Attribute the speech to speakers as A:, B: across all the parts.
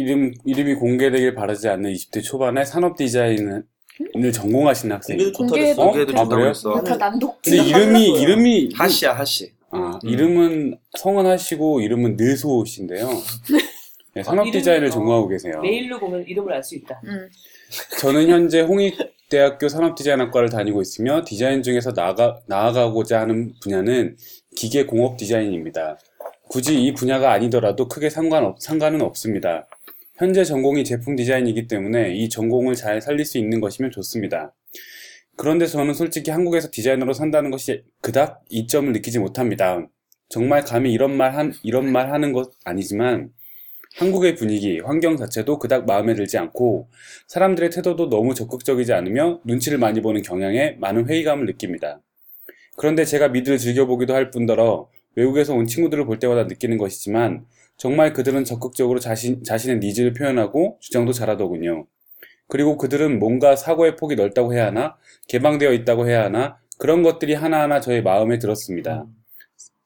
A: 이름, 이름이 공개되길 바라지 않는 20대 초반에 산업 디자인을 전공하시는 학생이.
B: 공개도
C: 공개도-
B: 좋다고
D: 공개도
A: 아?
D: 했어.
C: 다 난독.
A: 근데 이름이, 이름이.
D: 하씨야 하씨.
A: 아,
D: 음.
A: 이름은 성은 하시고, 이름은 느소 씨인데요. 네, 산업
B: 이름이-
A: 디자인을
B: 어,
A: 전공하고 계세요.
B: 메일로 보면 이름을 알 수 있다.
C: 음.
A: 저는 현재 홍익대학교 산업디자인학과를 다니고 있으며 디자인 중에서 나아가, 나아가고자 하는 분야는 기계공업 디자인입니다. 굳이 이 분야가 아니더라도 크게 상관 없, 상관은 없습니다. 현재 전공이 제품 디자인이기 때문에 이 전공을 잘 살릴 수 있는 것이면 좋습니다. 그런데 저는 솔직히 한국에서 디자이너로 산다는 것이 그닥 이점을 느끼지 못합니다. 정말 감히 이런 말 한, 이런 말 하는 것 아니지만 한국의 분위기, 환경 자체도 그닥 마음에 들지 않고 사람들의 태도도 너무 적극적이지 않으며 눈치를 많이 보는 경향에 많은 회의감을 느낍니다. 그런데 제가 미드를 즐겨보기도 할 뿐더러 외국에서 온 친구들을 볼 때마다 느끼는 것이지만 정말 그들은 적극적으로 자신, 자신의 needs를 표현하고 주장도 잘하더군요. 그리고 그들은 뭔가 사고의 폭이 넓다고 해야 하나, 개방되어 있다고 해야 하나, 그런 것들이 하나하나 저의 마음에 들었습니다.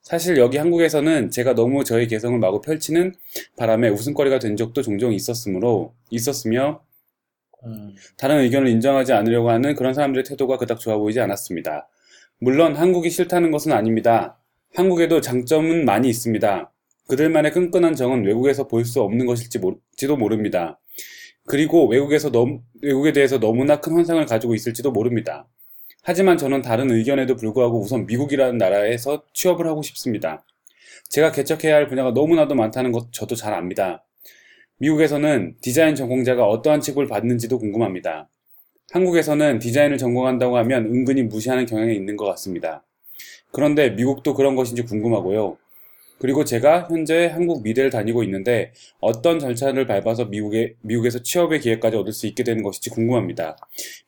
A: 사실 여기 한국에서는 제가 너무 저의 개성을 마구 펼치는 바람에 웃음거리가 된 적도 종종 있었으므로, 있었으며,
B: 음.
A: 다른 의견을 인정하지 않으려고 하는 그런 사람들의 태도가 그닥 좋아 보이지 않았습니다. 물론 한국이 싫다는 것은 아닙니다. 한국에도 장점은 많이 있습니다. 그들만의 끈끈한 정은 외국에서 볼 수 없는 것일지도 모릅니다. 그리고 외국에서 너무, 외국에 대해서 너무나 큰 환상을 가지고 있을지도 모릅니다. 하지만 저는 다른 의견에도 불구하고 우선 미국이라는 나라에서 취업을 하고 싶습니다. 제가 개척해야 할 분야가 너무나도 많다는 것 저도 잘 압니다. 미국에서는 디자인 전공자가 어떠한 취급을 받는지도 궁금합니다. 한국에서는 디자인을 전공한다고 하면 은근히 무시하는 경향이 있는 것 같습니다. 그런데 미국도 그런 것인지 궁금하고요. 그리고 제가 현재 한국 미대를 다니고 있는데 어떤 절차를 밟아서 미국에, 미국에서 취업의 기회까지 얻을 수 있게 되는 것인지 궁금합니다.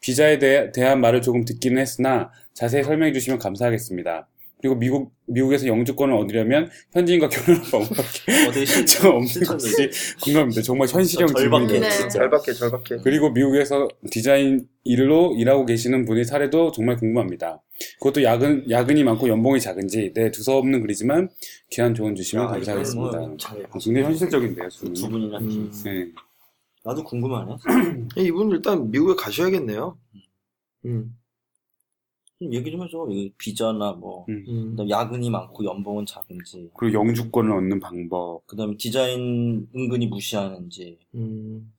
A: 비자에 대해, 대한 말을 조금 듣기는 했으나 자세히 설명해 주시면 감사하겠습니다. 그리고 미국, 미국에서 영주권을 얻으려면 현지인과 결혼할 방법밖에 실저 없는 것이 궁금합니다. 정말 현실형
B: 절박해,
A: 질문이네요.
C: 네.
D: 절박해 절박해.
A: 그리고 미국에서 디자인 일로 일하고 계시는 분의 사례도 정말 궁금합니다. 그것도 야근, 야근이 많고 연봉이 작은지, 네, 두서없는 글이지만, 귀한 조언 주시면
B: 야,
A: 감사하겠습니다.
B: 뭐 잘-
A: 아, 굉장히 현실적인데요,
B: 두. 분이나
D: 음.
A: 네.
B: 나도 궁금하네.
D: 이분 일단 미국에 가셔야겠네요. 음.
B: 좀 얘기 좀 해줘. 이 비자나 뭐
A: 음.
D: 음.
B: 그다음 야근이 많고 연봉은 작은지,
A: 그리고 영주권을 얻는 방법.
B: 그다음에 디자인 은근히 무시하는지.
D: 음.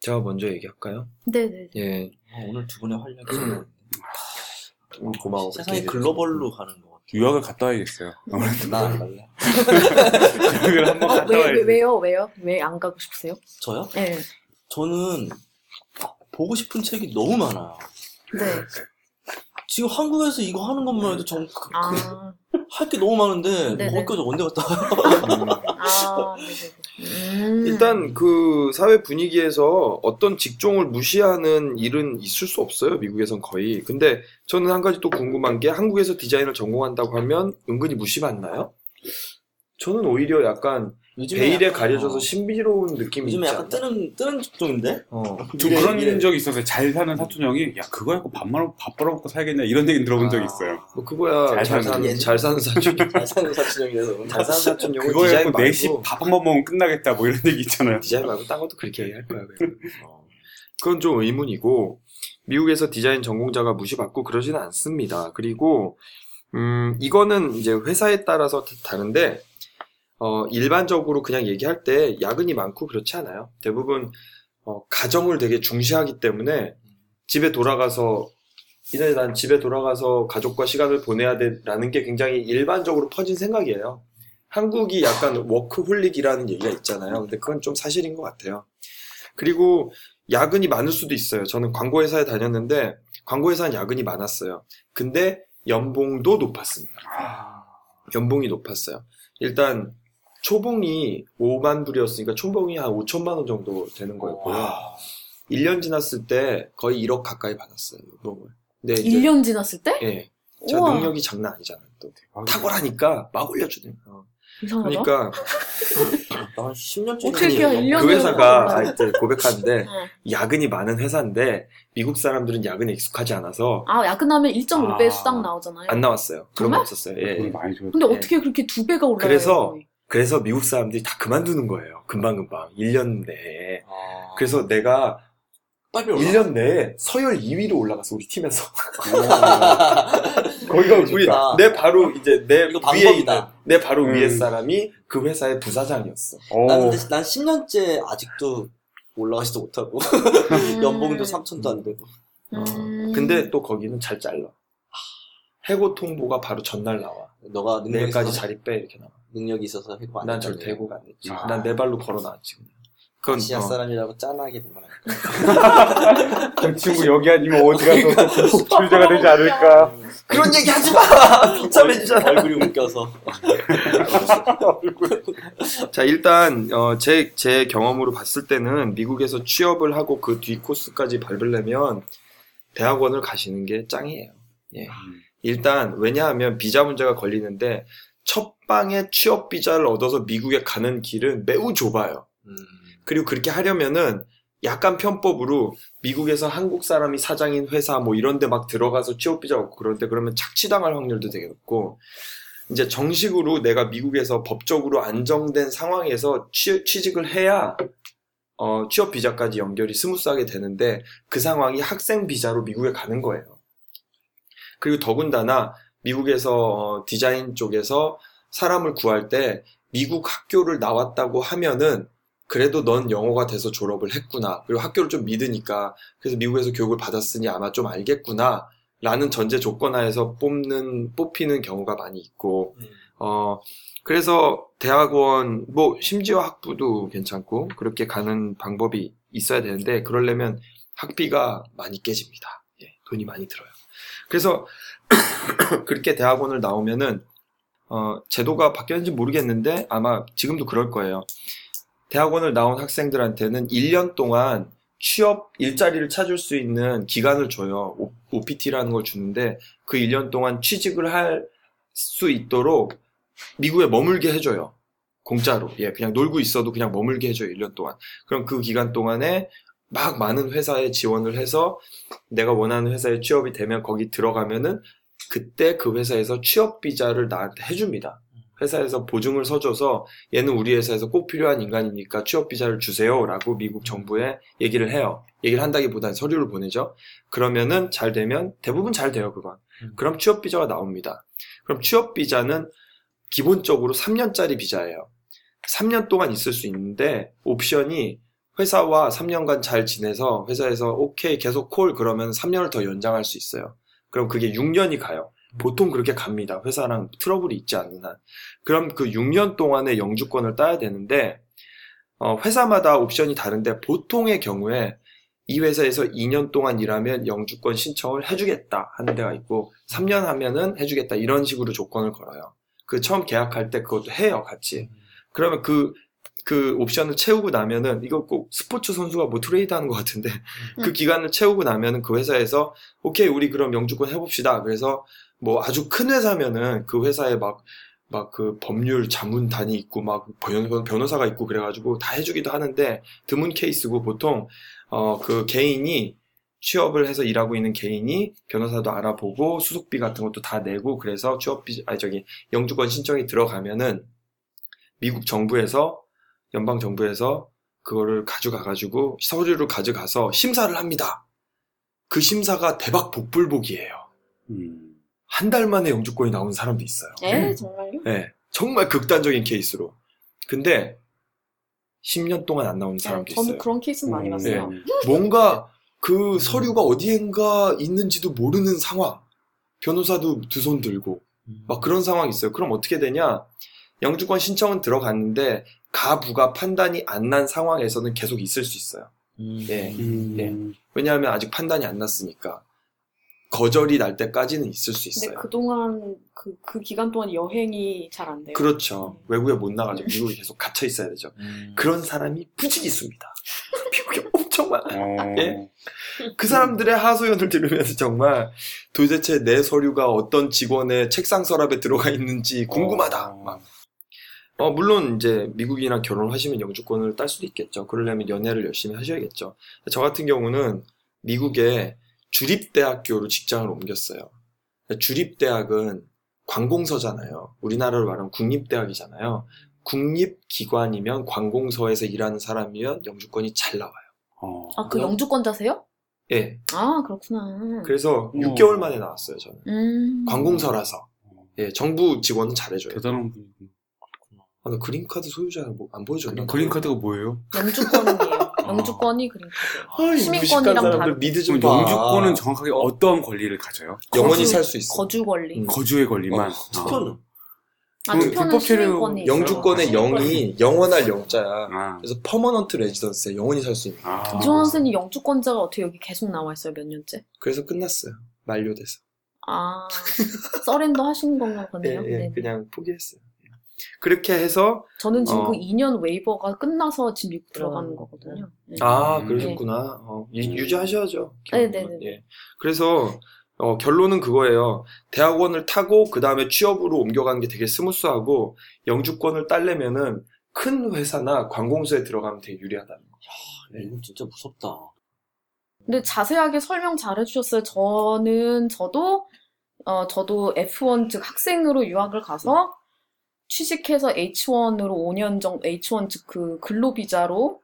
D: 제가 먼저 얘기할까요?
C: 네네.
D: 예.
B: 어, 오늘 두 분의 활약이 참
D: 음, 고마워.
B: 세상이 글로벌로 가는 것 같아.
A: 유학을 갔다 와야겠어요.
B: 나안 갈래.
A: 유학을 한번
C: 어,
A: 갔다
C: 왜, 왜,
A: 와야지.
C: 왜요? 왜요? 왜 안 가고 싶으세요?
B: 저요?
C: 네.
B: 저는 보고 싶은 책이 너무 많아요.
C: 네.
B: 지금 한국에서 이거 하는 것만 해도 전 그,
C: 아,
B: 할게 너무 많은데
C: 네네.
B: 거기까지 언제 갔다 와요?
C: 아. 음.
D: 일단 그 사회 분위기에서 어떤 직종을 무시하는 일은 있을 수 없어요. 미국에선 거의. 근데 저는 한 가지 또 궁금한 게 한국에서 디자인을 전공한다고 하면 은근히 무시받나요? 저는 오히려 약간 베일에
B: 약간,
D: 가려져서
B: 어,
D: 신비로운 느낌이
B: 요즘에 약간? 뜨는 뜨는 직종인데.
D: 어.
A: 저
B: 미래,
A: 그런
B: 미래.
A: 적이 있었어요. 잘 사는 사촌 형이, 야, 그거 갖고 밥 말아, 밥 벌어먹고 살겠냐? 이런 얘기 들어본 적이 있어요.
D: 뭐 그거야
A: 잘
D: 잘,
A: 사는
D: 사는 잘 사는 사촌
B: 잘 사는 사춘형이라서
D: 잘 사는 사촌 형은
A: 그거
D: 디자인
A: 갖고
D: 말고
A: 4시 밥 한 번 먹으면 끝나겠다. 뭐 이런 얘기 있잖아요.
D: 디자인 말고 딴 것도 그렇게 얘기할 거야. 어. 그건 좀 의문이고 미국에서 디자인 전공자가 무시받고 그러지는 않습니다. 그리고 음 이거는 이제 회사에 따라서 다- 다른데 어 일반적으로 그냥 얘기할 때 야근이 많고 그렇지 않아요. 대부분 어 가정을 되게 중시하기 때문에 집에 돌아가서 이제 난 집에 돌아가서 가족과 시간을 보내야 돼라는 게 굉장히 일반적으로 퍼진 생각이에요. 한국이 약간 워크홀릭이라는 얘기가 있잖아요. 근데 그건 좀 사실인 것 같아요. 그리고 야근이 많을 수도 있어요. 저는 광고회사에 다녔는데 광고회사는 야근이 많았어요. 근데 연봉도 높았습니다. 연봉이 높았어요. 일단 초봉이 5만 불이었으니까 초봉이 한 5천만 원 정도 되는 거였고요. 1년 지났을 때 거의 1억 가까이 받았어요. 연봉을. 근데 이제
C: 1년 지났을 때?
D: 예. 제가
C: 우와.
D: 능력이 장난 아니잖아요. 또 탁월하니까 막 올려주네요. 어.
C: 이상하다.
D: 그러니까
B: 나 10년째
C: 어떻게 이렇게 일 년을
D: 그 회사가? 아, 이때 고백하는데
C: 어.
D: 야근이 많은 회사인데 미국 사람들은 야근에 익숙하지 않아서
C: 아, 야근하면 1.5배
A: 아.
C: 수당 나오잖아요.
D: 안 나왔어요. 그런 거
C: 정말?
D: 없었어요. 예.
A: 많이 줘야
C: 근데
D: 예.
C: 어떻게 그렇게 두 배가 올라가요?
D: 그래서
C: 거의?
D: 그래서 미국 사람들이 다 그만두는 거예요. 금방금방. 1년 내에.
B: 아.
D: 그래서 내가
B: 빨리 올라.
D: 1년 내에 서열 2위로 올라갔어, 우리 팀에서.
A: 오.
D: 거기가 우리. 내 바로 이제 내 위에. 있는, 내 바로
A: 음.
D: 위에 사람이 그 회사의 부사장이었어.
B: 근데 난 10년째 아직도 올라가지도 못하고
C: 음.
B: 연봉도 3천도 안 되고
C: 음.
D: 근데 또 거기는 잘 잘라. 해고 통보가 바로 전날 나와.
B: 너가
D: 내일까지 자리 빼 이렇게 나와.
B: 능력이 있어서 해고 안
D: 난 절대. 해고가 안 됐지.
A: 아.
D: 난내 발로 걸어 나왔지. 그냥. 그건
B: 아시아
D: 어.
B: 사람이라고 짠하게 보면 안 돼.
A: 그 친구 여기 아니면 어디 가서 출제가 되지 않을까.
D: 그런 얘기 하지 마! 비참해지잖아.
B: 얼굴이 웃겨서
D: 자, 일단, 어, 제, 제 경험으로 봤을 때는 미국에서 취업을 하고 그 뒤 코스까지 밟으려면 대학원을 가시는 게 짱이에요. 예. 일단, 왜냐하면 비자 문제가 걸리는데 첫 방에 취업 비자를 얻어서 미국에 가는 길은 매우 좁아요.
B: 음.
D: 그리고 그렇게 하려면은 약간 편법으로 미국에서 한국 사람이 사장인 회사 뭐 이런 데 막 들어가서 취업 비자 얻고 그런데 그러면 착취당할 확률도 되게 높고 이제 정식으로 내가 미국에서 법적으로 안정된 상황에서 취, 취직을 해야 어, 취업 비자까지 연결이 smooth하게 되는데 그 상황이 학생 비자로 미국에 가는 거예요. 그리고 더군다나 미국에서 어, 디자인 쪽에서 사람을 구할 때 미국 학교를 나왔다고 하면은 그래도 넌 영어가 돼서 졸업을 했구나. 그리고 학교를 좀 믿으니까 그래서 미국에서 교육을 받았으니 아마 좀 알겠구나. 라는 전제 조건 하에서 뽑는, 뽑히는 경우가 많이 있고,
B: 음.
D: 어, 그래서 대학원, 뭐, 심지어 학부도 괜찮고, 그렇게 가는 방법이 있어야 되는데, 그러려면 학비가 많이 깨집니다. 예, 돈이 많이 들어요. 그래서, 그렇게 대학원을 나오면은, 어, 제도가 바뀌었는지 모르겠는데, 아마 지금도 그럴 거예요. 대학원을 나온 학생들한테는 1년 동안 취업 일자리를 찾을 수 있는 기간을 줘요. OPT라는 걸 주는데 그 1년 동안 취직을 할 수 있도록 미국에 머물게 해줘요. 공짜로. 예, 그냥 놀고 있어도 그냥 머물게 해줘요. 1년 동안. 그럼 그 기간 동안에 막 많은 회사에 지원을 해서 내가 원하는 회사에 취업이 되면 거기 들어가면은 그때 그 회사에서 취업 비자를 나한테 해줍니다. 회사에서 보증을 서줘서 얘는 우리 회사에서 꼭 필요한 인간이니까 취업 비자를 주세요라고 미국 정부에 얘기를 해요. 얘기를 한다기보다는 서류를 보내죠. 그러면은 잘 되면 대부분 잘 돼요, 그건.
B: 음.
D: 그럼 취업 비자가 나옵니다. 그럼 취업 비자는 기본적으로 3년짜리 비자예요. 3년 동안 있을 수 있는데 옵션이 회사와 3년간 잘 지내서 회사에서 오케이 계속 콜 그러면 3년을 더 연장할 수 있어요. 그럼 그게 6년이 가요. 보통 그렇게 갑니다. 회사랑 트러블이 있지 않는 한. 그럼 그 6년 동안의 영주권을 따야 되는데 어, 회사마다 옵션이 다른데 보통의 경우에 이 회사에서 2년 동안 일하면 영주권 신청을 해주겠다 하는 데가 있고 3년 하면은 해주겠다 이런 식으로 조건을 걸어요. 그 처음 계약할 때 그것도 해요 같이. 그러면 그, 그 옵션을 채우고 나면은 이거 꼭 스포츠 선수가 뭐 트레이드 하는 것 같은데 그
C: 음.
D: 기간을 채우고 나면은 그 회사에서 오케이 우리 그럼 영주권 해봅시다. 그래서 뭐 아주 큰 회사면은 그 회사에 막 막 그 법률 자문단이 있고 막 변- 변호 사가 있고 그래가지고 다 해주기도 하는데 드문 케이스고 보통 어 그 개인이 취업을 해서 일하고 있는 개인이 변호사도 알아보고 수속비 같은 것도 다 내고 그래서 취업비 아니 저기 영주권 신청이 들어가면은 미국 정부에서 연방 정부에서 그거를 가져가 가지고 서류를 가져가서 심사를 합니다. 그 심사가 대박 복불복이에요.
A: 음.
D: 한달 만에 영주권이 나온 사람도 있어요.
C: 에 정말요?
D: 네, 정말 극단적인 케이스로. 근데 10년 동안 안 나오는 사람도
C: 네, 저는
D: 있어요.
C: 그런 케이스 많이
A: 음.
C: 봤어요.
A: 네.
D: 뭔가 그 서류가 어디엔가 있는지도 모르는 상황. 변호사도 두 손 들고 막 그런 상황이 있어요. 그럼 어떻게 되냐? 영주권 신청은 들어갔는데 가부가 판단이 안 난 상황에서는 계속 있을 수 있어요.
B: 음.
D: 예.
A: 음.
D: 왜냐하면 아직 판단이 안 났으니까 거절이 날 때까지는 있을 수 있어요.
C: 그동안 그, 그 기간 동안 여행이 잘 안 돼요.
D: 그렇죠. 외국에 못 나가죠. 미국에 계속 갇혀 있어야 되죠.
B: 음.
D: 그런 사람이 부지기 있습니다. 미국에 엄청 많아.
A: 어.
D: 예? 그 사람들의 하소연을 들으면서 정말 도대체 내 서류가 어떤 직원의 책상 서랍에 들어가 있는지 궁금하다.
A: 어.
D: 막. 어, 물론 이제 미국이나 결혼을 하시면 영주권을 딸 수도 있겠죠. 그러려면 연애를 열심히 하셔야겠죠. 저 같은 경우는 미국에 주립대학교로 직장을 옮겼어요. 주립대학은 관공서잖아요. 우리나라로 말하면 국립대학이잖아요. 국립기관이면 관공서에서 일하는 사람이면 영주권이 잘 나와요.
A: 어.
C: 아, 그 영주권자세요?
D: 예.
C: 아, 그렇구나.
D: 그래서
A: 음.
D: 6개월 만에 나왔어요, 저는.
C: 음.
D: 관공서라서. 예, 정부 직원은 잘해줘요.
A: 대단한 분이구나.
D: 아, 나 그린카드 소유자 뭐안 보여줬나?
A: 그린카드가 뭐예요?
C: 영주권이에요. 영주권이 그린카드예요.
D: 아, 이
C: 시민권이랑 다르-
D: 미드 좀 봐.
A: 영주권은 정확하게 어떤 권리를 가져요?
D: 영원히 살 수 있어.
C: 거주 권리.
D: 음.
A: 거주의 권리만.
B: 어, 투표는
C: 아,
A: 그
C: 투표는
A: 불법 체류-
C: 시민권이.
D: 영주권의
C: 시민권이.
D: 영이 영원할 영자야.
A: 아.
D: 그래서 permanent residence에 영원히 살 수 있는.
A: 아.
C: 이종환 선생님 영주권자가 어떻게 여기 계속 나와 있어요? 몇 년째?
D: 그래서 끝났어요. 만료돼서.
C: 아, surrender 하신 건가
D: 예,
C: 보네요.
D: 예,
C: 네.
D: 그냥 포기했어요. 예. 그렇게 해서
C: 저는 지금
D: 어.
C: 그 2년 waiver가 끝나서 지금 미국 들어가는
B: 음.
C: 거거든요. 네.
D: 아
A: 음.
D: 그러셨구나. 어, 유-
B: 음.
D: 유지하셔야죠.
C: 네,
D: 기업은.
C: 네, 네.
D: 예. 그래서 어, 결론은 그거예요. 대학원을 타고 그 다음에 취업으로 옮겨가는 게 되게 smooth하고 영주권을 딸려면은 큰 회사나 관공서에 들어가면 되게 유리하다는 거. 네.
B: 이거 진짜 무섭다.
C: 근데 자세하게 설명 잘 해주셨어요. 저는, 저도, 어, 저도 F1, 즉 학생으로 유학을 가서 취직해서 H1으로 5년 정도, H1, 즉그 근로비자로,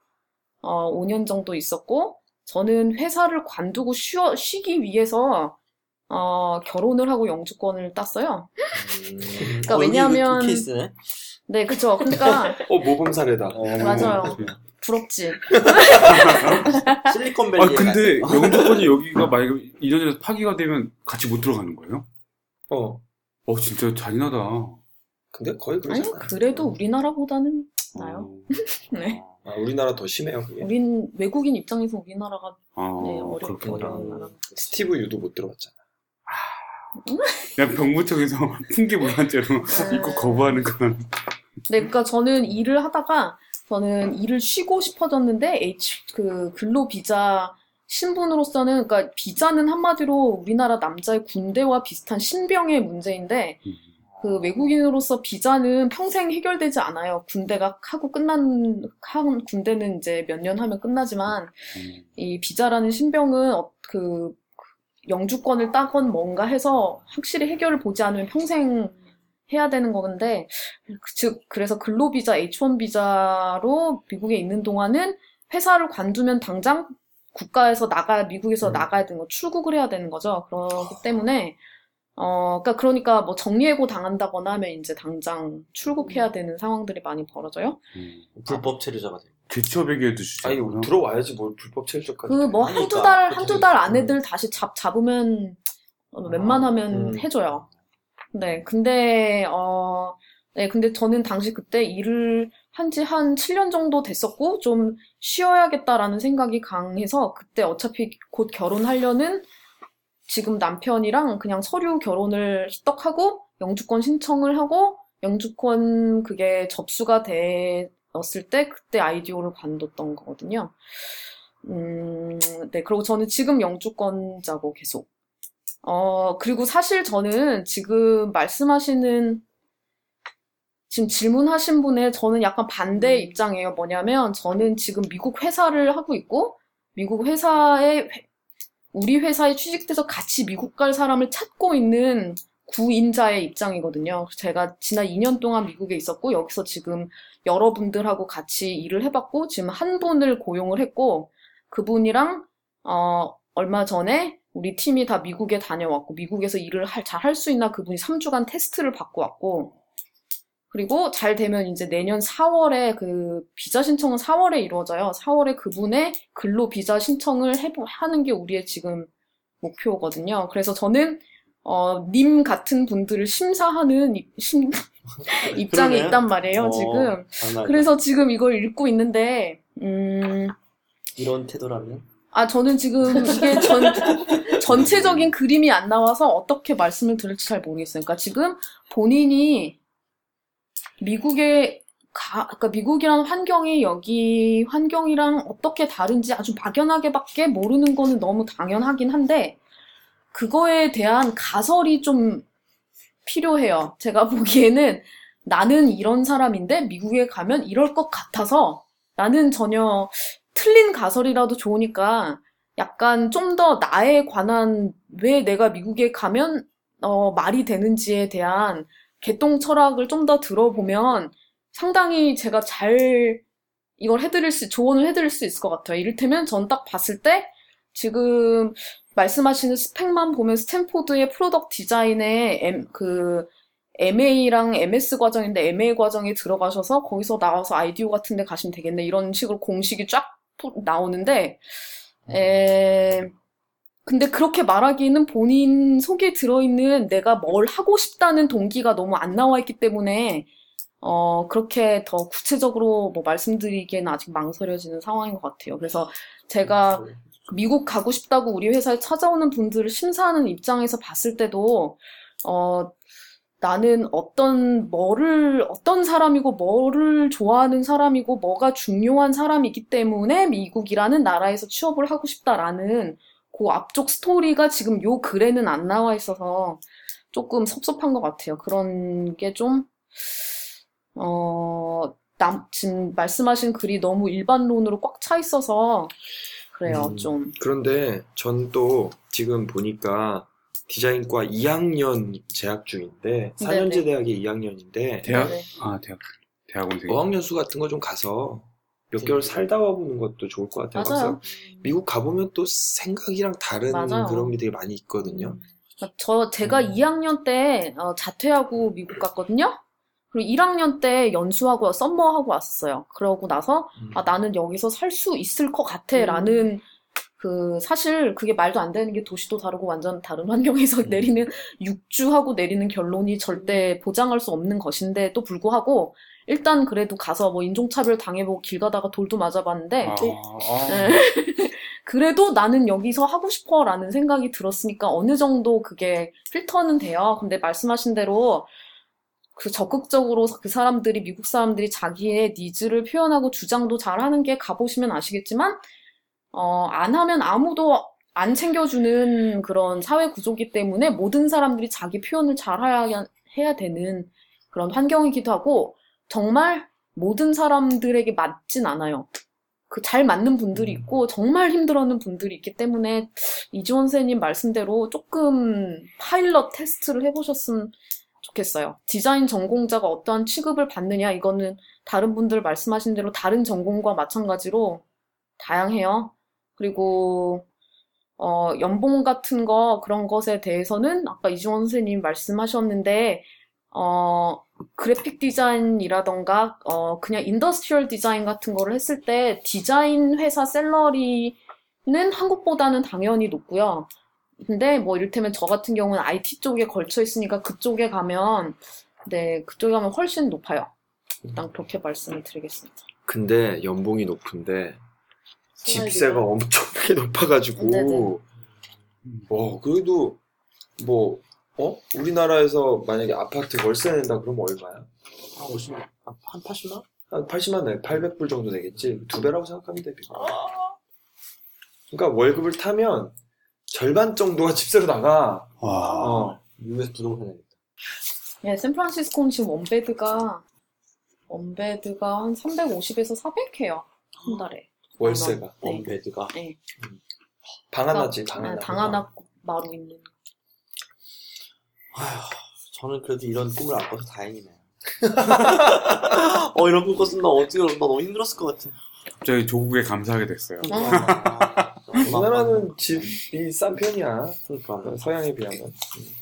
C: 어, 5년 정도 있었고, 저는 회사를 관두고 쉬어, 쉬기 위해서, 어, 결혼을 하고 영주권을 땄어요.
B: 음.
C: 그러니까
B: 어,
C: 왜냐하면-
B: 그 케이스네.
C: 네, 그쵸. 그러니까,
D: 어 모범 사례다.
C: 맞아요. 부럽지.
B: 실리콘밸리.
A: 아 근데 영주권이 여기가 만약에 이전에 파기가 되면 같이 못 들어가는 거예요?
D: 어
A: 어 진짜 잔인하다.
D: 근데 거의
C: 아니,
D: 그러잖아.
C: 그래도 우리나라보다는 나요.
A: 어.
C: 네.
D: 아, 우리나라 더 심해요 그게.
C: 우린, 외국인 입장에서 우리나라가
A: 아,
C: 네, 어려,
A: 그렇겠다.
C: 어려운 나라.
D: 스티브 유도 못 들어갔잖아.
A: 그냥 병무청에서 풍기불안죄로
C: 네.
A: 입국 거부하는 건.
C: 네, 그러니까 저는 일을 하다가 저는 일을 쉬고 싶어졌는데 H 그 근로 비자 신분으로서는 그러니까 비자는 한마디로 우리나라 남자의 군대와 비슷한 신병의 문제인데 그 외국인으로서 비자는 평생 해결되지 않아요. 군대가 하고 끝난 한 군대는 이제 몇 년 하면 끝나지만
A: 음.
C: 이 비자라는 신병은 어, 그 영주권을 따건 뭔가 해서 확실히 해결을 보지 않으면 평생 해야 되는 건데 그- 즉 그래서 근로비자 H1 비자로 미국에 있는 동안은 회사를 관두면 당장 국가에서 나가 미국에서
D: 음.
C: 나가야 되는 거 출국을 해야 되는 거죠. 그렇기 때문에 어 그러니까 그러니까 뭐 정리해고 당한다거나 하면 이제 당장 출국해야 되는 상황들이 많이 벌어져요.
A: 음.
B: 불법 체류자가 돼.
A: 개처배기에도 주지.
D: 아니. 들어와야지 뭘 불법 체류자까지.
C: 그 뭐 한두 달, 한두 달
B: 되죠.
C: 안에들 다시 잡, 잡으면, 어, 웬만하면
D: 음.
C: 해줘요. 네, 근데, 어, 네, 근데 저는 당시 그때 일을 한지한 7년 정도 됐었고, 좀 쉬어야겠다라는 생각이 강해서, 그때 어차피 곧 결혼하려는 지금 남편이랑 그냥 서류 결혼을 희떡하고, 영주권 신청을 하고, 영주권 그게 접수가 되었을 때, 그때 아이디어를 관뒀던 거거든요. 음, 네, 그리고 저는 지금 영주권자고 계속. 어, 그리고 사실 저는 지금 말씀하시는, 지금 질문하신 분의 저는 약간 반대 입장이에요. 뭐냐면, 저는 지금 미국 회사를 하고 있고, 미국 회사에, 회- 우리 회사에 취직돼서 같이 미국 갈 사람을 찾고 있는 구인자의 입장이거든요. 제가 지난 2년 동안 미국에 있었고, 여기서 지금 여러분들하고 같이 일을 해봤고, 지금 한 분을 고용을 했고, 그분이랑 어 얼마 전에 우리 팀이 다 미국에 다녀왔고 미국에서 일을 잘 할 수 있나 그분이 3주간 테스트를 받고 왔고 그리고 잘 되면 이제 내년 4월에 그 비자 신청은 4월에 이루어져요. 4월에 그분의 근로 비자 신청을 해 하는 게 우리의 지금 목표거든요. 그래서 저는 어, 님 같은 분들을 심사하는 입, 심, 입장에
B: 그러네.
C: 있단 말이에요,
B: 어,
C: 지금.
B: 아니다.
C: 그래서 지금 이걸 읽고 있는데, 음,
B: 이런 태도라면
C: 아, 저는 지금 이게 전, 전체적인 그림이 안 나와서 어떻게 말씀을 드릴지 잘 모르겠어요. 그러니까 지금 본인이 미국에 가, 그러니까 미국이라는 환경이 여기 환경이랑 어떻게 다른지 아주 막연하게밖에 모르는 거는 너무 당연하긴 한데, 그거에 대한 가설이 좀 필요해요. 제가 보기에는 나는 이런 사람인데 미국에 가면 이럴 것 같아서 나는 전혀 틀린 가설이라도 좋으니까 약간 좀 더 나에 관한 왜 내가 미국에 가면 어, 말이 되는지에 대한 개똥 철학을 좀 더 들어보면 상당히 제가 잘 이걸 해드릴 수, 조언을 해드릴 수 있을 것 같아요. 이를테면 전 딱 봤을 때 지금 말씀하시는 스펙만 보면 스탠포드의 product 디자인에 M, 그 MA랑 MS 과정인데 MA 과정에 들어가셔서 거기서 나와서 IDEO 같은 데 가시면 되겠네. 이런 식으로 공식이 쫙 푸- 나오는데 에, 근데 그렇게 말하기는 본인 속에 들어있는 내가 뭘 하고 싶다는 동기가 너무 안 나와 있기 때문에 어, 그렇게 더 구체적으로 뭐 말씀드리기에는 아직 망설여지는 상황인 것 같아요. 그래서 제가 미국 가고 싶다고 우리 회사에 찾아오는 분들을 심사하는 입장에서 봤을 때도, 어, 나는 어떤, 뭐를, 어떤 사람이고, 뭐를 좋아하는 사람이고, 뭐가 중요한 사람이기 때문에 미국이라는 나라에서 취업을 하고 싶다라는 그 앞쪽 스토리가 지금 요 글에는 안 나와 있어서 조금 섭섭한 것 같아요. 그런 게 좀, 어, 남, 지금 말씀하신 글이 너무 일반론으로 꽉 차 있어서, 그래요,
D: 음.
C: 좀.
D: 그런데 전 또 지금 보니까 디자인과 2학년 재학 중인데 4년제
C: 네네.
D: 대학의 2학년인데
A: 대학
C: 네네.
A: 아 대학 대학원생.
D: 어학연수 같은 거 좀 가서 몇 개월 살다 와보는 것도 좋을 것 같아요.
C: 맞아요.
D: 미국 가보면 또 생각이랑 다른
C: 맞아요.
D: 그런 게 되게 많이 있거든요.
C: 저, 제가
D: 음.
C: 2학년 때, 어, 자퇴하고 미국 갔거든요? 그리고 1학년 때 연수하고 썸머하고 왔었어요. 그러고 나서,
D: 음.
C: 아, 나는 여기서 살 수 있을 것 같아. 라는, 그, 사실 그게 말도 안 되는 게 도시도 다르고 완전 다른 환경에서
D: 음.
C: 내리는, 육주하고 내리는 결론이 절대 보장할 수 없는 것인데도 불구하고, 일단 그래도 가서 뭐 인종차별 당해보고 길 가다가 돌도 맞아봤는데,
A: 아,
C: 또
A: 아.
C: 네. 그래도 나는 여기서 하고 싶어 라는 생각이 들었으니까 어느 정도 그게 필터는 돼요. 근데 말씀하신 대로 그 적극적으로 그 사람들이, 미국 사람들이 자기의 needs를 표현하고 주장도 잘 하는 게 가보시면 아시겠지만, 어, 안 하면 아무도 안 챙겨주는 그런 사회 구조기 때문에 모든 사람들이 자기 표현을 잘 해야, 해야 되는 그런 환경이기도 하고, 정말 모든 사람들에게 맞진 않아요. 그 잘 맞는 분들이
D: 음.
C: 있고 정말 힘들어하는 분들이 있기 때문에 이지원 선생님 말씀대로 조금 파일럿 테스트를 해보셨으면 좋겠어요. 디자인 전공자가 어떠한 취급을 받느냐 이거는 다른 분들 말씀하신 대로 다른 전공과 마찬가지로 다양해요. 그리고 어, 연봉 같은 거 그런 것에 대해서는 아까 이지원 선생님 말씀하셨는데 어, 그래픽 디자인이라던가, 어, 그냥 industrial 디자인 같은 거를 했을 때 디자인 회사 salary는 한국보다는 당연히 높고요. 근데 뭐 이를테면 저 같은 경우는 IT 쪽에 걸쳐 있으니까 그쪽에 가면, 네, 그쪽에 가면 훨씬 높아요. 일단 그렇게 말씀을 드리겠습니다.
D: 근데 연봉이 높은데. 집세가 엄청나게 높아가지고
C: 네네.
D: 어 그래도 뭐 어? 우리나라에서 만약에 아파트 월세 낸다 그러면 얼마야?
B: 아, 50, 아, 한 80만?
D: 한 80만 내 800불 정도 되겠지 두 배라고 생각하면 돼 그러니까 월급을 타면 절반 정도가 집세로 나가
A: 와.
D: 어
B: 미국에서 부동산 해야겠다.
C: 네, 샌프란시스코는 지금 원베드가, 원베드가 한 350에서 400 해요. 한 달에.
D: 월세가
C: 네.
B: 원베드가.
C: 네.
D: 방 하나지 방
C: 네,
D: 하나
C: 방 하나 마루 있는.
B: 아휴, 저는 그래도 이런 꿈을 안 꿔서 다행이네요. 어, 이런 꿈 꿨으면 나 어떻게, 나 너무 힘들었을 것 같아.
A: 갑자기 조국에 감사하게 됐어요.
B: 아,
D: 우리나라는 집이 싼 편이야
B: 그러니까.
D: 서양에 비하면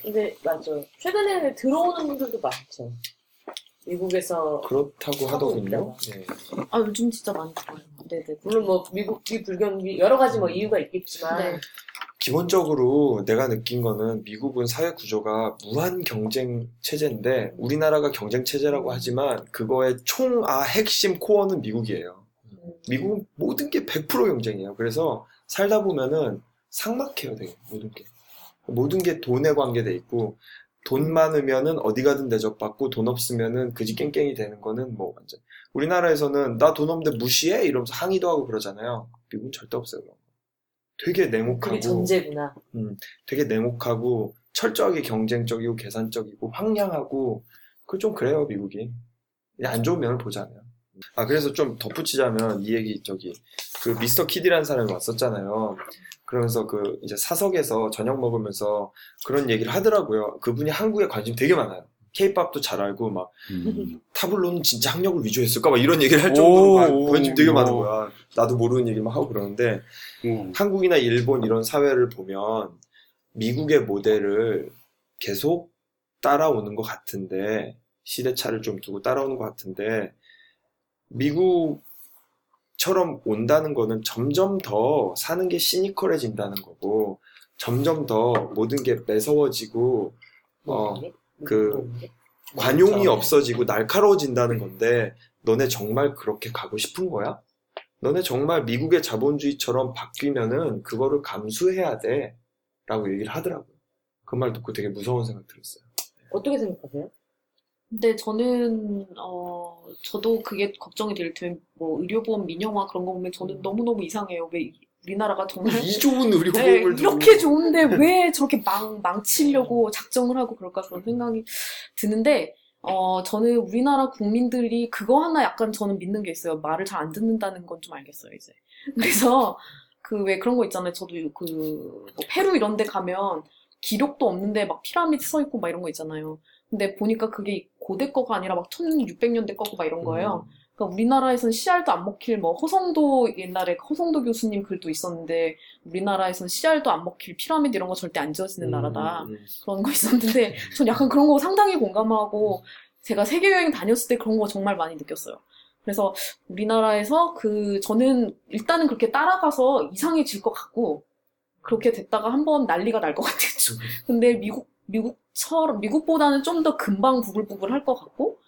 E: 근데 맞아. 최근에 들어오는 분들도 많죠. 미국에서
D: 그렇다고 하더군요 예.
C: 아, 요즘 진짜 많이 들어요. 네네.
E: 물론 뭐 미국이 불경기 여러 가지 뭐 이유가 있겠지만
C: 네.
D: 기본적으로 내가 느낀 거는 미국은 사회 구조가 무한 경쟁 체제인데 우리나라가 경쟁 체제라고 하지만 그거의 총아 핵심 코어는 미국이에요.
E: 음,
D: 미국은 모든 게 100% 경쟁이에요. 그래서 살다 보면은 삭막해요, 되게 모든 게. 모든 게 돈에 관계돼 있고 돈 많으면은 어디 가든 대접받고 돈 없으면은 그지 깽깽이 되는 거는 뭐 완전 우리나라에서는 나 돈 없는데 무시해 이러면서 항의도 하고 그러잖아요. 미국은 절대 없어요. 되게 냉혹하고
E: 그게 전제구나.
D: 되게 냉혹하고 철저하게 경쟁적이고 계산적이고 황량하고 그 좀 그래요 미국이. 안 좋은 면을 보잖아요 아 그래서 좀 덧붙이자면 이 얘기 저기 그 미스터 키디라는 사람이 왔었잖아요. 그러면서 그 이제 사석에서 저녁 먹으면서 그런 얘기를 하더라고요. 그분이 한국에 관심 되게 많아요 케이팝도 잘 알고 막
A: 음.
D: 타블로는 진짜 학력을 위조했을까 막 이런 얘기를 할 정도로 관심 되게 많은
A: 오.
D: 거야. 나도 모르는 얘기만 하고 그러는데
A: 음.
D: 한국이나 일본 이런 사회를 보면 미국의 모델을 계속 따라오는 것 같은데 시대차를 좀 두고 따라오는 것 같은데 미국처럼 온다는 거는 점점 더 사는 게 시니컬해진다는 거고 점점 더 모든 게 매서워지고 어, 그 관용이 없어지고 날카로워진다는 건데 너네 정말 그렇게 가고 싶은 거야? 너네 정말 미국의 자본주의처럼 바뀌면은 그거를 감수해야 돼 라고 얘기를 하더라고요. 그 말 듣고 되게 무서운 생각 들었어요.
E: 어떻게 생각하세요?
C: 근데 저는 어 저도 그게 걱정이 될 텐데 뭐 의료보험 민영화 그런 거 보면 저는 너무너무 이상해요. 왜 우리나라가 정말
D: 이 좋은
C: 네,
D: 의료보험을 두고
C: 이렇게 좋은데 왜 저렇게 망, 망치려고 작정을 하고 그럴까 그런 생각이 드는데, 어, 저는 우리나라 국민들이 그거 하나 약간 저는 믿는 게 있어요. 말을 잘 안 듣는다는 건 좀 알겠어요, 이제. 그래서, 그 왜 그런 거 있잖아요. 저도 그, 뭐 페루 이런 데 가면 기록도 없는데 막 피라미드 서 있고 막 이런 거 있잖아요. 근데 보니까 그게 고대 거가 아니라 막 1600년대 거고 막 이런 거예요. 그러니까 우리나라에선 씨알도 안 먹힐 뭐 허성도 옛날에 허성도 교수님 글도 있었는데 우리나라에선 씨알도 안 먹힐 피라미드 이런 거 절대 안 지어지는 나라다
D: 음, 음.
C: 그런 거 있었는데 전 약간 그런 거 상당히 공감하고 제가 세계 여행 다녔을 때 그런 거 정말 많이 느꼈어요. 그래서 우리나라에서 그 저는 일단은 그렇게 따라가서 이상해질 것 같고 그렇게 됐다가 한번 난리가 날 것 같았죠. 근데 미국 미국처럼 미국보다는 좀 더 금방 부글부글 할 것 같고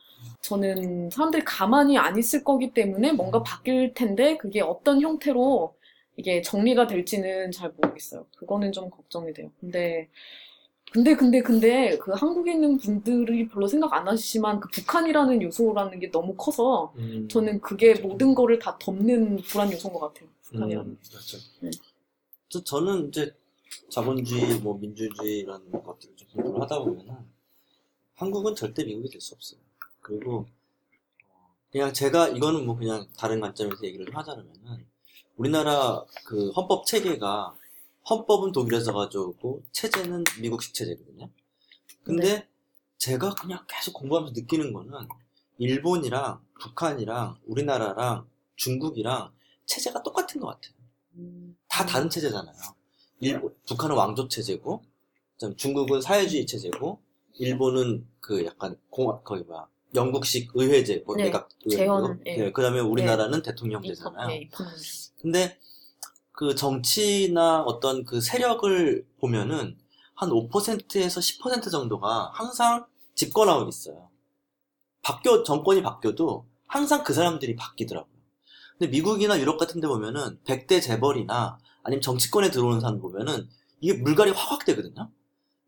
C: 저는 사람들이 가만히 안 있을 거기 때문에 뭔가 바뀔 텐데 그게 어떤 형태로 이게 정리가 될지는 잘 모르겠어요. 그거는 좀 걱정이 돼요. 근데 근데 근데 근데 그 한국에 있는 분들이 별로 생각 안 하시지만 그 북한이라는 요소라는 게 너무 커서
D: 음.
C: 저는 그게 모든 거를 다 덮는 불안 요소인 것 같아요. 북한이라는.
D: 음, 맞죠.
B: 저, 저는 이제 자본주의, 뭐 민주주의 이런 것들을 좀 공부를 하다 보면은 한국은 절대 미국이 될 수 없어요. 그리고 어, 그냥 제가 이거는 뭐 그냥 다른 관점에서 얘기를 좀 하자면은 우리나라 그 헌법 체계가 헌법은 독일에서 가져오고 체제는 미국식 체제거든요. 근데 제가 그냥 계속 공부하면서 느끼는 거는 일본이랑 북한이랑 우리나라랑 중국이랑 체제가 똑같은 것 같아요. 다 다른 체제잖아요. 일본, 북한은 왕조 체제고, 중국은 사회주의 체제고, 일본은 그 약간 공화, 거의 뭐야, 영국식 의회제, 뭐
C: 네,
B: 내각
C: 재헌, 예.
B: 그 다음에 우리나라는 대통령제잖아요.
C: 네, 입헌.
B: 근데 그 정치나 어떤 그 세력을 보면은 한 5%에서 10% 정도가 항상 집권하고 있어요. 바뀌어, 정권이 바뀌어도 항상 그 사람들이 바뀌더라고요. 근데 미국이나 유럽 같은 데 보면은 100대 재벌이나 아니면 정치권에 들어오는 사람 보면은 이게 물갈이 확확 되거든요.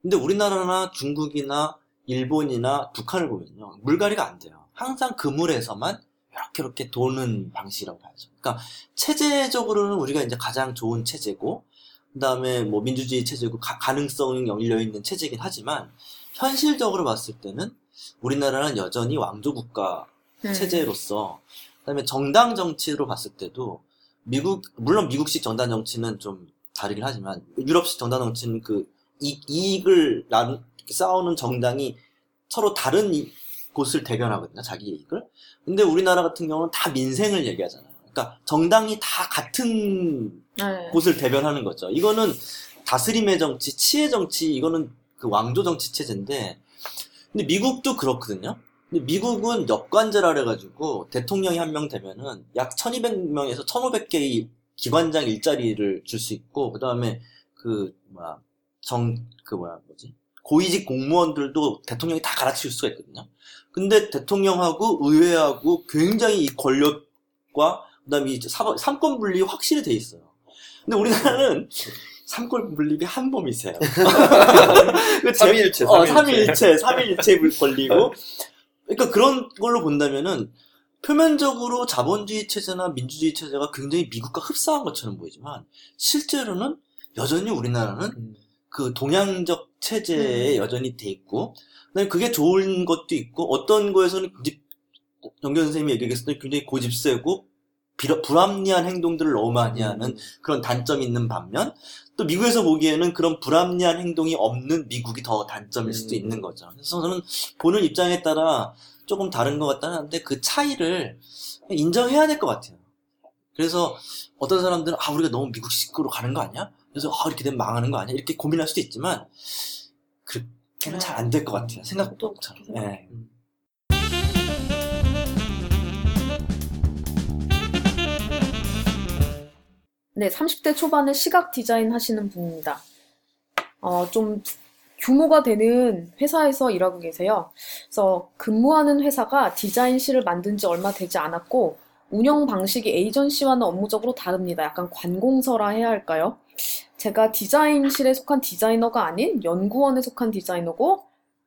B: 근데 우리나라나 중국이나 일본이나 북한을 보면요. 물갈이가 안 돼요. 항상 그 물에서만 이렇게 이렇게 도는 방식이라고 봐야죠. 그러니까 체제적으로는 우리가 이제 가장 좋은 체제고, 그 다음에 뭐 민주주의 체제고 가, 가능성이 열려 있는 체제이긴 하지만 현실적으로 봤을 때는 우리나라는 여전히 왕조 국가
C: 음.
B: 체제로서 그다음에 정당 정치로 봤을 때도 미국 물론 미국식 정당 정치는 좀 다르긴 하지만 유럽식 정당 정치는 그 이, 이익을 이렇게 싸우는 정당이 서로 다른 이- 곳을 대변하거든요 자기 이익을 근데 우리나라 같은 경우는 다 민생을 얘기하잖아요 그러니까 정당이 다 같은
C: 네.
B: 곳을 대변하는 거죠. 이거는 다스림의 정치, 치의 정치, 이거는 그 왕조 정치 체제인데, 근데 미국도 그렇거든요. 근데 미국은 역관제라 그래가지고 대통령이 한 명 되면은 약 1200명에서 1500개의 기관장 일자리를 줄 수 있고, 그 다음에 그, 뭐야, 정, 그 뭐야, 뭐지? 고위직 공무원들도 대통령이 다 갈아치울 수가 있거든요. 근데 대통령하고 의회하고 굉장히 이 권력과 그다음에 이 사- 삼권 분리 확실히 돼 있어요. 근데 우리나라는 삼권 분립이 한 봄이세요. 그 제-
D: 삼위일체,
B: 어.
D: 삼위일체,
B: 삼위일체 걸리고. 그러니까 그런 걸로 본다면은 표면적으로 자본주의 체제나 민주주의 체제가 굉장히 미국과 흡사한 것처럼 보이지만 실제로는 여전히 우리나라는
D: 음.
B: 그 동양적 체제에
C: 음.
B: 여전히 돼 있고, 그다음에 그게 좋은 것도 있고, 어떤 거에서는 정경 선생님이 얘기했을 때 굉장히 고집세고, 비러- 불합리한 행동들을 너무 많이 하는 그런 단점이 있는 반면 또 미국에서 보기에는 그런 불합리한 행동이 없는 미국이 더 단점일 수도
D: 음.
B: 있는 거죠. 그래서 저는 보는 입장에 따라 조금 다른 것 같다는 한데 그 차이를 인정해야 될 것 같아요. 그래서 어떤 사람들은 아 우리가 너무 미국식으로 가는 거 아니야? 그래서 아 이렇게 되면 망하는 거 아니야? 이렇게 고민할 수도 있지만 그렇게는 잘 안 될 것 같아요. 생각보다. 예.
C: 네, 30대 초반에 시각 디자인 하시는 분입니다. 어, 좀 규모가 되는 회사에서 일하고 계세요. 그래서 근무하는 회사가 디자인실을 만든 지 얼마 되지 않았고, 운영 방식이 에이전시와는 업무적으로 다릅니다. 약간 관공서라 해야 할까요? 제가 디자인실에 속한 디자이너가 아닌 연구원에 속한 디자이너고,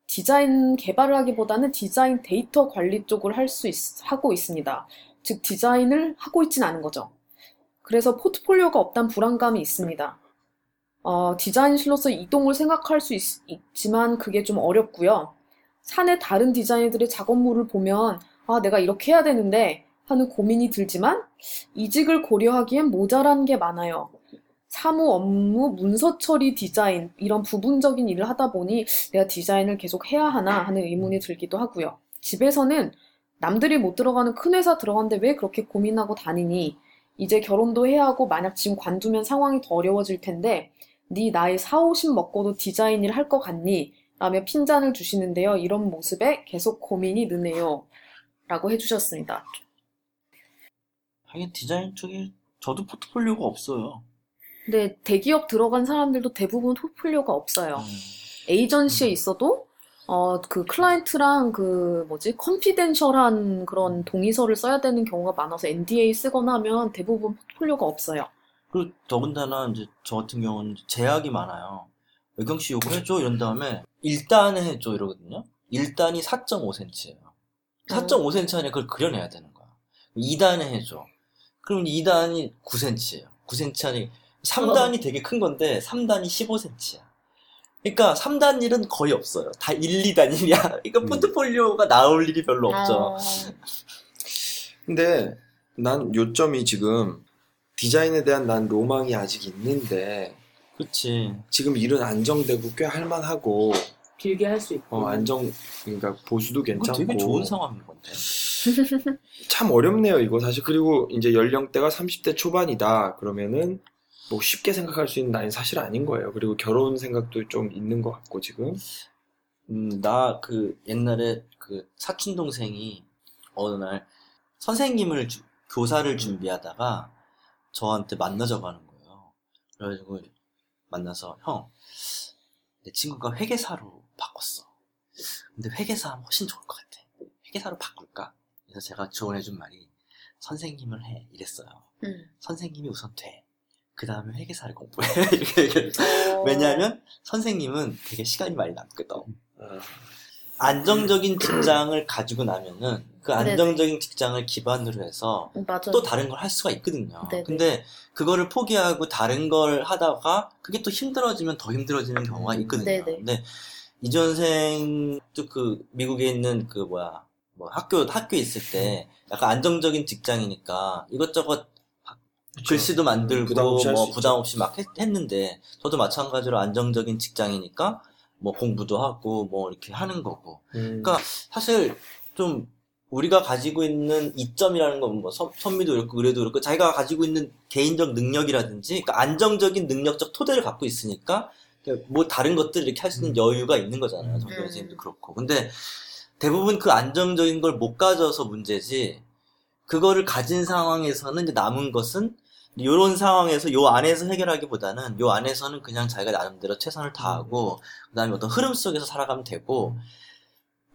C: 디자인 개발을 하기보다는 디자인 데이터 관리 쪽을 할 수 하고 있습니다. 즉, 디자인을 하고 있진 않은 거죠. 그래서 포트폴리오가 없단 불안감이 있습니다. 어, 디자인실로서 이동을 생각할 수 있, 지만 그게 좀 어렵고요. 사내 다른 디자이너들의 작업물을 보면 아, 내가 이렇게 해야 되는데 하는 고민이 들지만 이직을 고려하기엔 모자란 게 많아요. 사무 업무, 문서 처리 디자인 이런 부분적인 일을 하다 보니 내가 디자인을 계속 해야 하나 하는 의문이 들기도 하고요. 집에서는 남들이 못 들어가는 큰 회사 들어갔는데 왜 그렇게 고민하고 다니니? 이제 결혼도 해야 하고 만약 지금 관두면 상황이 더 어려워질 텐데 네 나이 4, 50 먹고도 디자인 일 할 것 같니? 라며 핀잔을 주시는데요. 이런 모습에 계속 고민이 느네요. 라고 해주셨습니다.
B: 하긴 디자인 쪽에 저도 포트폴리오가 없어요.
C: 근데 대기업 들어간 사람들도 대부분 포트폴리오가 없어요.
B: 음.
C: 에이전시에 있어도 어, 그 클라이언트랑 그 뭐지 컨피덴셜한 그런 동의서를 써야 되는 경우가 많아서 NDA 쓰거나 하면 대부분 포트폴리오가 없어요.
B: 그리고 더군다나 이제 저 같은 경우는 제약이 많아요. 외경 씨 요거 해줘 이런 다음에 1단에 해줘 이러거든요. 1단이 4.5cm예요. 4.5cm 안에 그걸 그려내야 되는 거야. 2단에 해줘. 그러면 2단이 9cm예요. 9cm 안에 3단이 되게 큰 건데 3단이 15cm야. 그러니까 3단 일은 거의 없어요. 다 1, 2단 일이야. 그러니까
A: 음.
B: 포트폴리오가 나올 일이 별로 없죠.
C: 어,
D: 근데 난 요점이 지금 디자인에 대한 난 로망이 아직 있는데
B: 그치.
D: 지금 일은 안정되고 꽤 할만하고
E: 길게 할 수 있고.
D: 어, 안정 그러니까 보수도 괜찮고
B: 되게 좋은 상황인 건데.
D: 참 어렵네요 이거 사실 그리고 이제 연령대가 30대 초반이다 그러면은 뭐 쉽게 생각할 수 있는 나이는 사실 아닌 거예요 그리고 결혼 생각도 좀 있는 것 같고 지금
B: 음, 나 그 옛날에 그 사촌 동생이 어느 날 선생님을 주- 교사를 준비하다가 저한테 만나자고 하는 거예요. 그래가지고 만나서 형, 내 친구가 회계사로 바꿨어. 근데 회계사 하면 훨씬 좋을 것 같아. 회계사로 바꿀까? 그래서 제가 조언해준 말이 선생님을 해 이랬어요.
C: 음.
B: 선생님이 우선 돼. 그 다음에 회계사를 공부해 이렇게 얘기했어요. 왜냐하면 선생님은 되게 시간이 많이 남거든.
D: 아,
B: 안정적인 직장을 가지고 나면은 그
C: 네네.
B: 안정적인 직장을 기반으로 해서
C: 음, 맞아요.
B: 또 다른 걸 할 수가 있거든요.
C: 네네.
B: 근데 그거를 포기하고 다른 걸 하다가 그게 또 힘들어지면 더 힘들어지는 경우가 있거든요.
C: 네네.
B: 근데 이전생도 그 미국에 있는 그 뭐야 뭐 학교 학교 있을 때 약간 안정적인 직장이니까 이것저것 글씨도 만들고
D: 부담 없이 할수
B: 뭐
D: 있죠.
B: 부담 없이 막 했, 했는데 저도 마찬가지로 안정적인 직장이니까 뭐 공부도 하고 뭐 이렇게 하는 거고
D: 음,
B: 그러니까 사실 좀 우리가 가지고 있는 이점이라는 건 뭐 선미도 그렇고 의뢰도 그렇고 자기가 가지고 있는 개인적 능력이라든지 그러니까 안정적인 능력적 토대를 갖고 있으니까 뭐 다른 것들 이렇게 할 수 있는 여유가 있는 거잖아요. 정교
C: 음.
B: 선생님도 그렇고. 근데 대부분 그 안정적인 걸 못 가져서 문제지 그거를 가진 상황에서는 이제 남은 것은 요런 상황에서 요 안에서 해결하기보다는 요 안에서는 그냥 자기가 나름대로 최선을 다하고 그다음에 어떤 흐름 속에서 살아가면 되고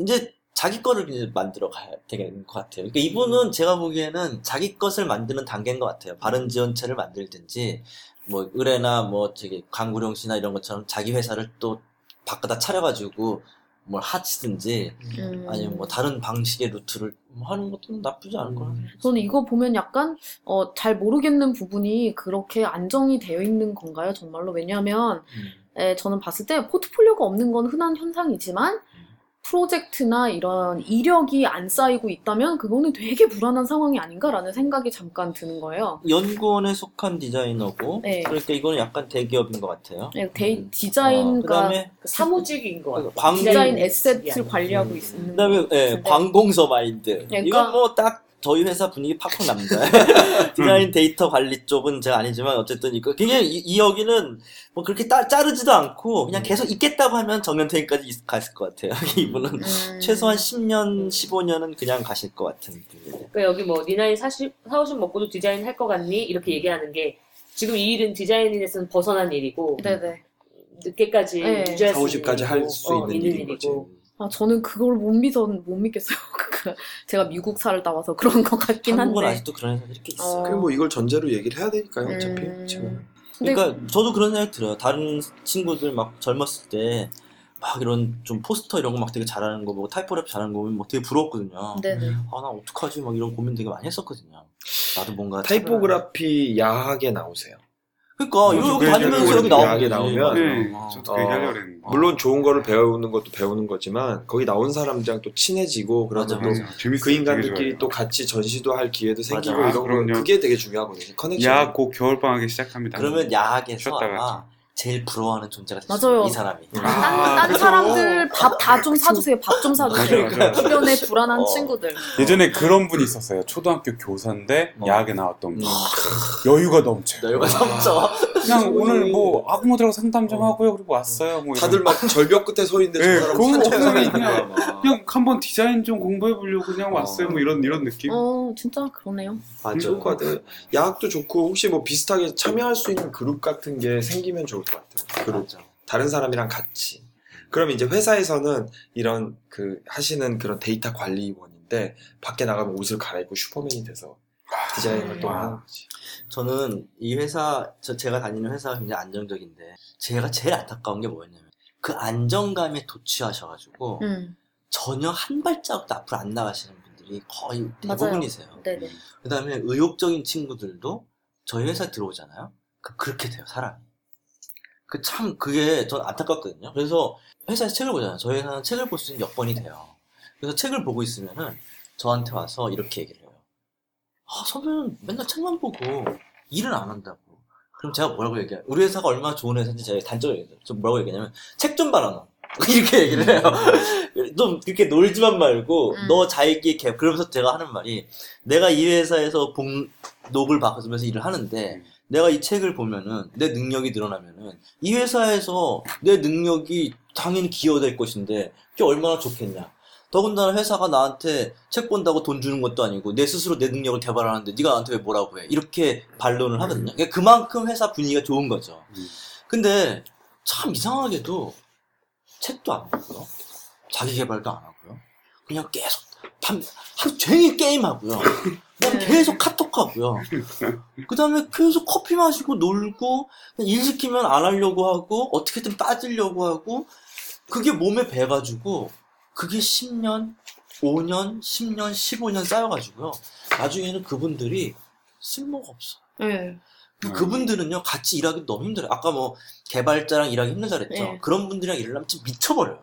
B: 이제 자기 거를 이제 만들어 가야 되는 것 같아요. 그러니까 이분은 제가 보기에는 자기 것을 만드는 단계인 것 같아요. 바른 지원체를 만들든지 뭐 의뢰나 뭐 저기 강구룡 씨나 이런 것처럼 자기 회사를 또 바꿔다 차려가지고 뭘 하시든지
C: 음.
B: 아니면 뭐 다른 방식의 루트를 뭐 하는 것도 나쁘지 않을 거라.
D: 음.
C: 저는 이거 보면 약간 어, 잘 모르겠는 부분이 그렇게 안정이 되어 있는 건가요, 정말로? 왜냐하면 에, 저는 봤을 때 포트폴리오가 없는 건 흔한 현상이지만 프로젝트나 이런 이력이 안 쌓이고 있다면 그거는 되게 불안한 상황이 아닌가라는 생각이 잠깐 드는 거예요.
B: 연구원에 속한 디자이너고
C: 네.
B: 그러니까 이거는 약간 대기업인 것 같아요.
C: 네, 데이,
B: 음.
C: 디자인과
B: 그다음에
E: 그 사무직인 것 같아요.
B: 광-
C: 디자인 asset을. 관리하고
B: 음.
C: 있는
B: 그다음에 예,
C: 같은데.
B: 관공서 마인드.
C: 그러니까-
B: 이건 뭐 딱 저희 회사 분위기 팍팍 납니다. 디자인 데이터 관리 쪽은 제가 아니지만 어쨌든 이거 굉장히 이, 이 여기는 뭐 그렇게 따, 자르지도 않고 그냥 계속 있겠다고 하면 정년퇴임까지 있- 갔을 것 같아요. 이분은
C: 음.
B: 최소한 10년, 15년은 그냥 가실 것 같은 분이에요.
E: 그러니까 여기 뭐 니 나이 사실 사오신 먹고도 디자인 할 것 같니? 이렇게 얘기하는 게 지금 이 일은 디자인인에서는 벗어난 일이고
C: 네네.
E: 늦게까지
C: 네.
E: 유지할
D: 4,
E: 수
D: 50까지
E: 있는
D: 할
E: 일이고,
D: 수
E: 어,
D: 있는 일인 거지.
C: 아, 저는 그걸 못 믿어, 못 믿겠어요. 그- 제가 미국 살다 와서 그런 것 같긴
B: 한국은
C: 한데.
B: 아직도 그런 회사들이 이렇게 있어요.
C: 어.
D: 그럼 뭐 이걸 전제로 얘기를 해야 되니까요, 어차피.
C: 음.
D: 지금.
C: 근데
B: 그러니까 저도 그런 생각이 들어요. 다른 친구들 막 젊었을 때 막 이런 좀 포스터 이런 거 막 되게 잘하는 거 보고 타이포랩 잘하는 거 보면 막 되게 부러웠거든요.
C: 네네.
B: 아, 나 어떡하지? 막 이런 고민 되게 많이 했었거든요. 나도 뭔가.
D: 타이포그라피 야학에 나오세요.
B: 그러니까,
A: 음,
B: 이거 여기
A: 그
B: 다니면서 여기 나오면.
D: 나오면
A: 네,
B: 어.
A: 저도 그 얘기하려고
D: 어,
A: 그랬는데.
D: 물론 좋은 거를 배우는 것도 배우는 거지만 거기 나온 사람들이랑 또 친해지고 그러면 또
B: 맞아.
A: 재밌어요.
D: 그 인간들끼리. 또 같이 전시도 할 기회도 생기고
B: 맞아.
D: 이런
A: 아.
D: 거 그게 되게 중요하거든요. connection.
A: 야, 곧 겨울 방학에 시작합니다.
B: 그러면 야학에서 아마 제일 부러워하는 존재가 됐어요.
C: 맞아요.
B: 이 사람이.
C: 딴,
A: 아,
C: 딴
A: 그죠.
C: 사람들 밥 다 좀 사주세요. 밥 좀 사주세요.
A: 맞아요, 맞아요.
C: 주변에 불안한
B: 어.
C: 친구들.
A: 예전에 그런 분이 있었어요. 초등학교 교사인데
B: 어.
A: 야학에 나왔던 분.
B: 음.
A: 여유가 넘쳐요.
B: 여유가 넘쳐.
A: 그냥 오늘 뭐 아구모 들하고 상담 좀 하고요. 그리고 왔어요. 뭐
D: 다들 막 절벽 끝에 서 있는데
A: 네,
D: 저 사람 거야. 막.
A: 그냥 한번 디자인 좀 공부해 보려고 그냥
D: 어.
A: 왔어요. 뭐 이런 이런 느낌.
C: 어, 진짜 그러네요.
B: 맞아.
D: 좋을 것 같아요. 야학도 좋고 혹시 뭐 비슷하게 참여할 수 있는 그룹 같은 게 생기면 좋을 것 같아요.
B: 맞아.
D: 다른 사람이랑 같이. 그럼 이제 회사에서는 이런 그 하시는 그런 데이터 관리원인데 밖에 나가면 옷을 갈아입고 슈퍼맨이 돼서 디자인
C: 음.
D: 활동을 하는 거지.
B: 저는 이 회사, 저 제가 다니는 회사가 굉장히 안정적인데, 제가 제일 안타까운 게 뭐였냐면, 그 안정감에 도취하셔가지고,
C: 음,
B: 전혀 한 발자국도 앞으로 안 나가시는 분들이 거의. 대부분이세요.
C: 네네.
B: 그 다음에 의욕적인 친구들도 저희 회사에 들어오잖아요. 그, 그렇게 돼요, 사람이. 그 참, 그게 전 안타깝거든요. 그래서 회사에서 책을 보잖아요. 저희 회사는 책을 볼 수 있는 여건이 돼요. 그래서 책을 보고 있으면은 저한테 와서 이렇게 얘기를 해요. 아, 선배는 맨날 책만 보고 일은 안 한다고. 그럼 제가 뭐라고 얘기해요? 우리 회사가 얼마나 좋은 회사인지 제가 단점을 얘기해요. 좀 뭐라고 얘기하냐면, 책 좀 봐라, 너. 이렇게 얘기를 해요. 좀 그렇게 놀지만 말고,
C: 음.
B: 너 자기 개, 그러면서 제가 하는 말이, 내가 이 회사에서 복록을 받으면서 일을 하는데, 내가 이 책을 보면은, 내 능력이 늘어나면은, 이 회사에서 내 능력이 당연히 기여될 것인데, 그게 얼마나 좋겠냐. 더군다나 회사가 나한테 책 본다고 돈 주는 것도 아니고 내 스스로 내 능력을 개발하는데 네가 나한테 왜 뭐라고 해 이렇게 반론을 하거든요. 그러니까 그만큼 회사 분위기가 좋은 거죠.
A: 음.
B: 근데 참 이상하게도 책도 안 보고요. 자기 개발도 안 하고요. 그냥 계속 밤 하루 종일 게임하고요. 그냥
C: 네.
B: 계속 카톡하고요. 그 다음에 계속 커피 마시고 놀고 일 시키면 안 하려고 하고 어떻게든 빠지려고 하고 그게 몸에 배가지고 그게 10년, 5년, 10년, 15년 쌓여가지고요. 나중에는 그분들이 쓸모가 없어.
C: 네.
A: 음.
B: 그분들은요, 같이 일하기 너무 힘들어요. 아까 뭐, 개발자랑 일하기 힘들다 그랬죠.
C: 네.
B: 그런 분들이랑 일하면 진짜 미쳐버려요.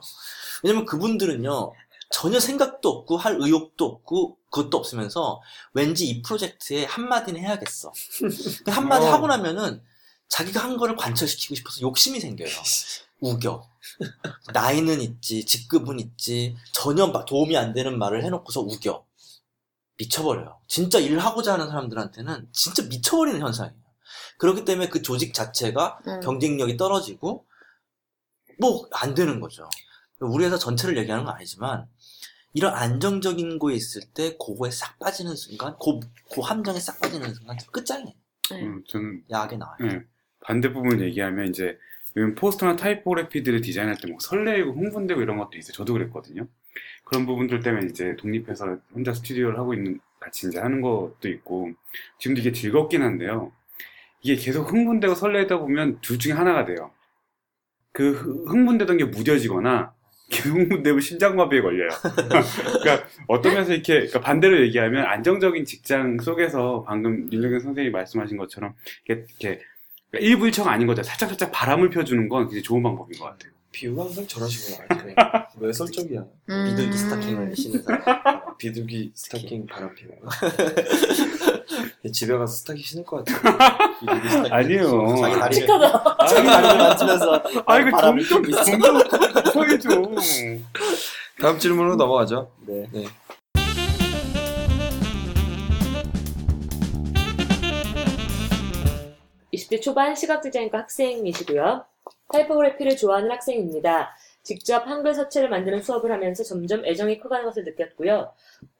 B: 왜냐면 그분들은요, 전혀 생각도 없고, 할 의욕도 없고, 그것도 없으면서, 왠지 이 프로젝트에 한마디는 해야겠어. 그 한마디
A: 어.
B: 하고 나면은, 자기가 한 거를 관철시키고 싶어서 욕심이 생겨요. 우겨. 나이는 있지, 직급은 있지, 전혀 막 도움이 안 되는 말을 해놓고서 우겨. 미쳐버려요. 진짜 일하고자 하는 사람들한테는 진짜 미쳐버리는 현상이에요. 그렇기 때문에 그 조직 자체가
C: 음.
B: 경쟁력이 떨어지고, 뭐, 안 되는 거죠. 우리 회사 전체를 얘기하는 건 아니지만, 이런 안정적인 거에 있을 때, 그거에 싹 빠지는 순간, 그, 그 함정에 싹 빠지는 순간, 끝장이에요.
C: 네.
A: 음, 저는
B: 야하게 나와요.
A: 네, 반대 부분 얘기하면 이제 요즘 포스터나 타이포그래피들을 디자인할 때뭐 설레고 흥분되고 이런 것도 있어요. 저도 그랬거든요. 그런 부분들 때문에 이제 독립해서 혼자 스튜디오를 하고 있는 같이 이제 하는 것도 있고 지금도 이게 즐겁긴 한데요. 이게 계속 흥분되고 설레다 보면 둘 중에 하나가 돼요. 그 흥- 흥분되던 게 무뎌지거나 계속 흥분되면 심장마비에 걸려요. 그러니까 어떤 면에서 이렇게 그러니까 반대로 얘기하면 안정적인 직장 속에서 방금 윤정현 선생님이 말씀하신 것처럼 이렇게, 이렇게 그러니까 일부 일처가 아닌 거죠. 살짝 살짝 바람을 펴주는 건 굉장히 좋은 방법인 것 같아요.
D: 비유가 항상 식으로 나와요. 외설적이야.
C: 음.
B: 비둘기 스타킹을 신는 사람.
D: 비둘기 스타킹 바람피는 거. 집에 가서 스타킹 신을 것 같아.
B: 비둘기 스타킹.
A: 아니에요.
B: 자기 다리를
E: 칙하다.
B: 자기 다리를 만지면서
A: 아, 이거
B: 바람을
A: 점점,
B: 피고 있어.
D: 다음 질문으로 넘어가죠.
B: 네.
E: 20대 초반 시각 디자인과 학생이시고요. 타이포그래피를 좋아하는 학생입니다. 직접 한글 서체를 만드는 수업을 하면서 점점 애정이 커가는 것을 느꼈고요.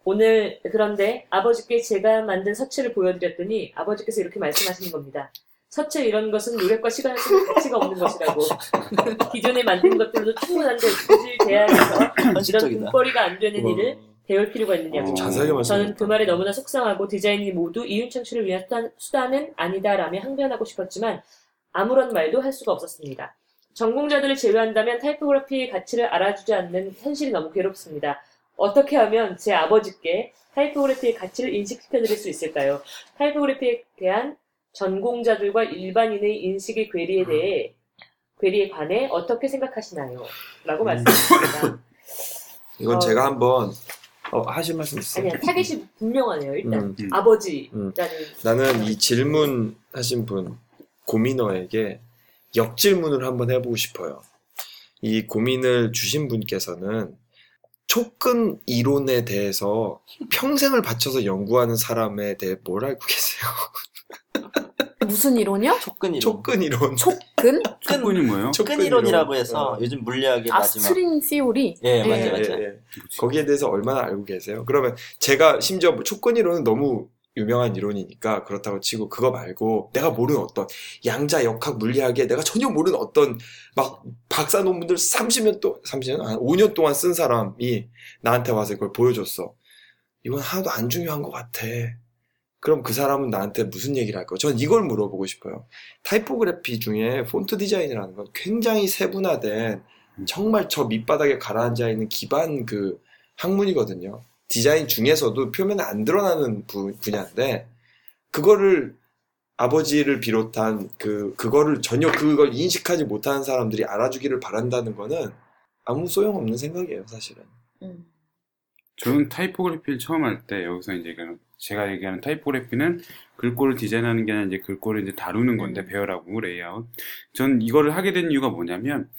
E: 오늘 그런데 아버지께 제가 만든 서체를 보여드렸더니 아버지께서 이렇게 말씀하시는 겁니다. 서체 이런 것은 노력과 시간을 쓰는 가치가 없는 것이라고. 기존에 만든 것들로도 충분한데 굳이 대학에서 이런. 돈벌이가 안 되는 일을 배울 필요가 있느냐고.
A: 어.
E: 저는 그 말에 너무나 속상하고 디자인이 모두 이윤 창출을 위한 수단, 수단은 아니다라며 항변하고 싶었지만 아무런 말도 할 수가 없었습니다. 전공자들을 제외한다면 타이포그래피의 가치를 알아주지 않는 현실이 너무 괴롭습니다. 어떻게 하면 제 아버지께 타이포그래피의 가치를 인식시켜 드릴 수 있을까요? 타이포그래피에 대한 전공자들과 일반인의 인식의 괴리에 대해 괴리에 관해 어떻게 생각하시나요? 라고 말씀하셨습니다.
D: 이건
E: 어.
D: 제가 한번 어, 하실 말씀 있어요?
E: 아니야, 타겟이 분명하네요, 일단.
D: 음,
A: 음.
E: 아버지라는.
D: 나는 이 질문 하신 분 고민녀에게 역질문을 한번 해보고 싶어요. 이 고민을 주신 분께서는 초끈 이론에 대해서 평생을 바쳐서 연구하는 사람에 대해 뭘 알고 계세요?
C: 무슨 이론이요?
B: 초끈 이론.
D: 초끈 이론.
C: 초끈?
A: 초끈이 뭐예요?
B: 초끈 이론이라고 해서
D: 어.
B: 요즘 물리학의
C: 아,
B: 마지막.
C: string theory?
B: 예,
C: 예.
B: 맞아요,
D: 예,
B: 맞아요.
D: 예. 거기에 대해서 얼마나 알고 계세요? 그러면 제가 심지어 뭐 초끈 이론은 너무 유명한 이론이니까 그렇다고 치고 그거 말고 내가 모르는 어떤 양자 역학 물리학에 내가 전혀 모르는 어떤 막 박사 논문들 30년 또 30년 한 5년 동안 쓴 사람이 나한테 와서 이걸 보여줬어. 이건 하나도 안 중요한 것 같아. 그럼 그 사람은 나한테 무슨 얘기를 할까요? 전 이걸 물어보고 싶어요. 타이포그래피 중에 폰트 디자인이라는 건 굉장히 세분화된 정말 저 밑바닥에 가라앉아 있는 기반 그 학문이거든요. 디자인 중에서도 표면에 안 드러나는 부, 분야인데 그거를 아버지를 비롯한 그 그거를 전혀 그걸 인식하지 못하는 사람들이 알아주기를 바란다는 거는 아무 소용없는 생각이에요, 사실은.
C: 음.
A: 저는 타이포그래피를 처음 할 때 여기서 이제 얘기하는- 제가 얘기하는 타이포그래피는 글꼴을 디자인하는 게 아니라 이제 글꼴을 이제 다루는 건데 배열하고 레이아웃. 전 이거를 하게 된 이유가 뭐냐면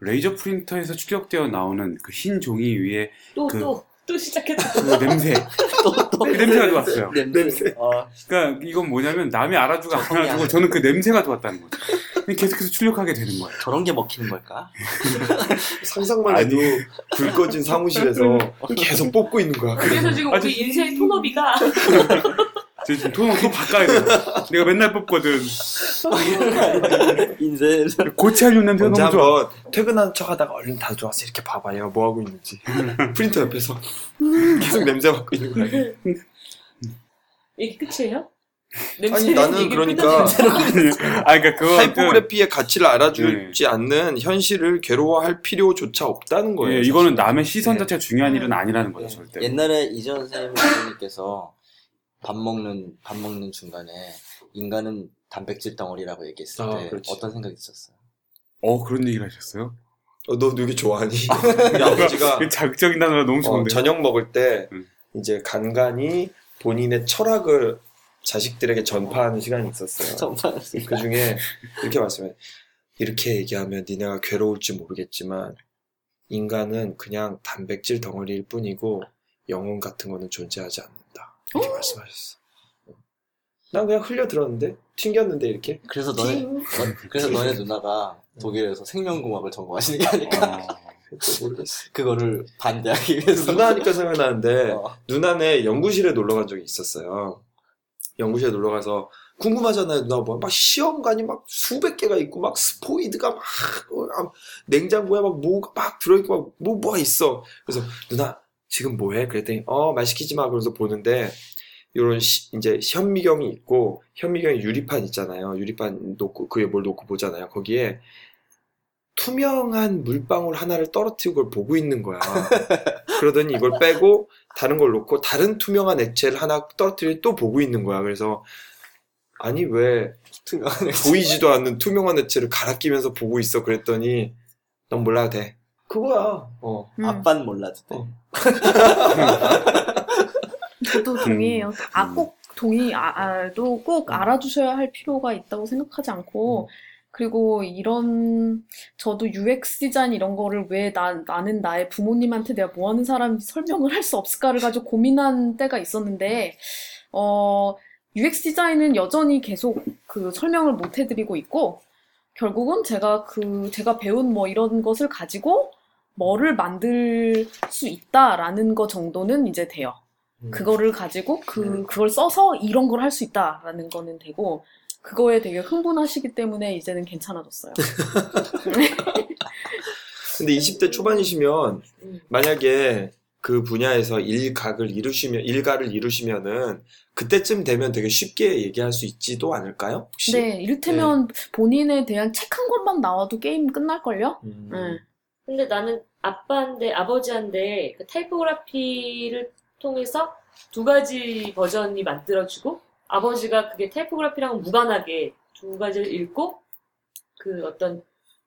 A: 레이저 프린터에서 출력되어 나오는 그 흰 종이 위에
E: 또,
A: 그-
E: 또, 또 시작했다.
A: 그 냄새.
B: 또, 또.
A: 그 냄새가 좋았어요.
B: 냄새. 어,
A: 그러니까 이건 뭐냐면 남이 알아주고 안 알아주고. 저는 그 냄새가 좋았다는 거죠. 계속해서 출력하게 되는 거예요.
B: 저런 게 먹히는 걸까?
D: 상상만 해도 불 꺼진 사무실에서 계속 뽑고 있는 거야.
E: 그래서 지금
A: 아주-
E: 우리 인생 토너비가
A: 저 지금 토너 또 바꿔야 돼. 내가 맨날 뽑거든.
B: 인생.
A: 고치하려는 냄새가
D: 언제
A: 너무 좋아.
D: 한번 퇴근한 척 하다가 얼른 다 좋아서 이렇게 봐봐 얘가 뭐 하고 있는지 프린터 옆에서 계속 냄새 맡고 있는 거야
E: 이게 끝이에요?
D: 아니 나는 그러니까
A: 아, 그러니까 그거
D: 타이포그래피의 가치를 알아주지 않는 현실을 괴로워할 필요조차 없다는 거예요
A: 예, 이거는. 남의 시선
D: 네.
A: 자체가 중요한 일은 아니라는 거죠, 절대.
B: 옛날에 이전 선생님께서 밥 먹는 밥 먹는 중간에 인간은 단백질 덩어리라고 얘기했을
D: 아,
B: 때
D: 그렇지.
B: 어떤 생각이 있었어요?
A: 어, 그런 얘기를 하셨어요?
D: 어, 너 되게 좋아하니 우리 아버지가
A: 그 자극적인 단어가 너무
D: 어,
A: 좋은데.
D: 저녁 먹을 때
A: 음.
D: 이제 간간히 본인의 철학을 자식들에게 전파하는 시간이 있었어요
B: 정말
D: 그 중에 이렇게 말씀해. 이렇게 얘기하면 니네가 괴로울지 모르겠지만 인간은 그냥 단백질 덩어리일 뿐이고 영혼 같은 거는 존재하지 않는다. 이렇게 말씀하셨어. 난 그냥 흘려 들었는데 튕겼는데 이렇게.
B: 그래서 너네 너- 그래서 너네 누나가 독일에서 생명공학을 전공하시는 게 아닐까?
A: 어,
D: 또 모르겠어.
B: 그거를 반대하기 위해서
D: 누나 하니까 생각나는데
B: 어.
D: 누나네 연구실에 놀러 간 적이 있었어요. 연구실에 놀러 가서 궁금하잖아요, 누나 뭐. 막 시험관이 막 수백 개가 있고, 막 스포이드가 막, 어, 아, 냉장고에 막 뭐가 막 들어있고, 막 뭐, 뭐가 있어. 그래서 누나, 지금 뭐 해? 그랬더니, 어, 말 시키지 마. 그러면서 보는데, 요런 시- 이제 현미경이 있고, 현미경에 유리판 있잖아요. 유리판 놓고, 그에 뭘 놓고 보잖아요. 거기에 투명한 물방울 하나를 떨어뜨리고 그걸 보고 있는 거야. 그러더니 이걸 빼고 다른 걸 놓고 다른 투명한 액체를 하나 떨어뜨리고 또 보고 있는 거야. 그래서 아니 왜 보이지도 않는 투명한 액체를 갈아 끼면서 보고 있어 그랬더니 넌 몰라도 돼. 그거야. 어.
C: 음.
B: 아빠는 몰라도 돼.
D: 어.
C: 저도 동의해요. 아,
A: 음.
C: 꼭 동의, 아, 아도 꼭 알아주셔야 할 필요가 있다고 생각하지 않고, 그리고 이런, 저도 UX 디자인 이런 거를 왜 나, 나는 나의 부모님한테 내가 뭐 하는 사람인지 설명을 할 수 없을까를 가지고 고민한 때가 있었는데, 어, UX 디자인은 여전히 계속 그 설명을 못 해드리고 있고, 결국은 제가 그, 제가 배운 뭐 이런 것을 가지고 뭐를 만들 수 있다라는 거 정도는 이제 돼요.
D: 음.
C: 그거를 가지고 그 그걸 써서 이런 걸 할 수 있다라는 거는 되고 그거에 되게 흥분하시기 때문에 이제는 괜찮아졌어요.
D: 근데 20대 초반이시면
E: 음.
D: 만약에 그 분야에서 일각을 이루시면 일가를 이루시면은 그때쯤 되면 되게 쉽게 얘기할 수 있지도 않을까요? 혹시?
C: 네, 이를테면 본인에 대한 책 한 권만 나와도 게임 끝날걸요?
D: 음.
C: 네.
E: 근데 나는 아빠인데 아버지한테 그 타이포그라피를 통해서 두 가지 버전이 만들어지고 아버지가 그게 타이포그라피랑 무관하게 두 가지를 읽고 그 어떤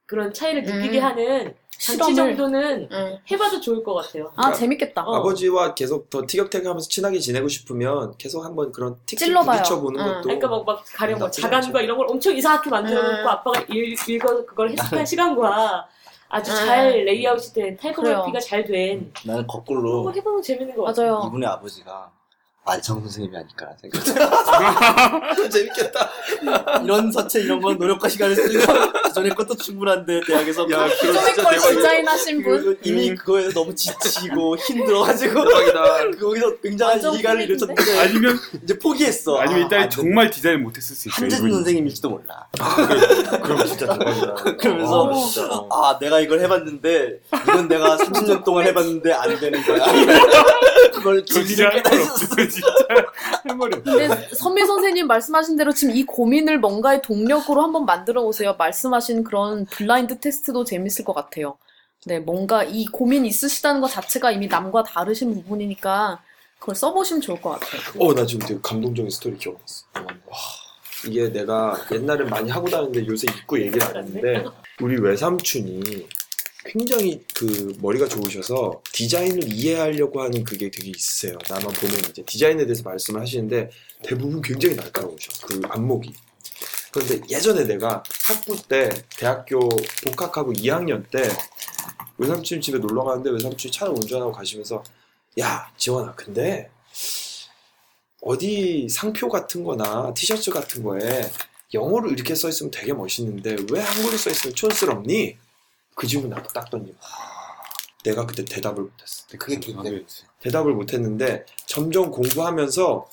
E: 그런 차이를 느끼게
C: 음.
E: 하는 장치
C: 실험을.
E: 정도는
C: 네.
E: 해봐도 좋을 것 같아요.
C: 아, 재밌겠다.
E: 어.
D: 아버지와 계속 더 티격태격하면서 친하게 지내고 싶으면 계속 한번 그런 틱틱
C: 찔러봐요.
D: 부딪혀보는
C: 응.
D: 것도
E: 그러니까 막, 막 가령 뭐
D: 나쁘지
E: 자간과. 이런 걸 엄청 이상하게 만들어놓고
C: 음.
E: 아빠가 읽, 읽어 그걸 해석한 시간과 아주
C: 음.
E: 잘 레이아웃이 된 타이포그래피가. 잘 된
B: 나는 거꾸로
E: 걸 해보면 재밌는 것 같아요.
C: 맞아요.
B: 이분의 아버지가 말청 선생님이 아닐까 생각.
D: 재밌겠다.
B: 이런 서체 이런 건 노력과 시간을 쓰고 전에 것도 충분한데 대학에서
D: 야, 그거
C: 전에
D: 진짜
C: 걸. 디자인하신 분?
B: 그- 이미 그거에 너무 지치고 힘들어가지고. 거기서 굉장한 이가를? 이루었는데
A: 아니면
B: 이제 포기했어.
A: 아니면 이 딸이
B: 아.
A: 정말 디자인 못했을 수 있어요.
B: 한재준. 선생님일지도 몰라.
D: 그럼 진짜 대박이다.
B: 그러면서
D: 어, 진짜. 어.
B: 아 내가 이걸 해봤는데 이건 내가 30년 동안 해봤는데 안 되는 거야. 그걸 진리를.
A: 없어요, 진짜. 할 말이 없어.
C: 근데 선미 선생님 말씀하신 대로 지금 이 고민을 뭔가의 동력으로 한번 만들어 보세요. 말씀하신 그런 블라인드 테스트도 재밌을 것 같아요. 네, 뭔가 이 고민 있으시다는 것 자체가 이미 남과 다르신 부분이니까 그걸 써보시면 좋을 것 같아요.
D: 어, 나 지금 되게 감동적인 스토리 기억났어. 와, 이게 내가 옛날에 많이 하고 다녔는데 요새 잊고 얘기를 안 했는데 우리 외삼촌이 굉장히 그 머리가 좋으셔서 디자인을 이해하려고 하는 그게 되게 있으세요. 나만 보면 이제 디자인에 대해서 말씀을 하시는데 대부분 굉장히 날카로우셔. 그 안목이. 그런데 예전에 내가 학부 때 대학교 복학하고 2학년 때 외삼촌 집에 놀러 가는데 외삼촌이 차를 운전하고 가시면서 야 지원아 근데 어디 상표 같은 거나 티셔츠 같은 거에 영어로 이렇게 써 있으면 되게 멋있는데 왜 한글로 써 있으면 촌스럽니? 그 질문 나도 딱 던지고 내가 그때 대답을 못했어.
B: 그게 계기가
D: 대답을 못했는데 점점 공부하면서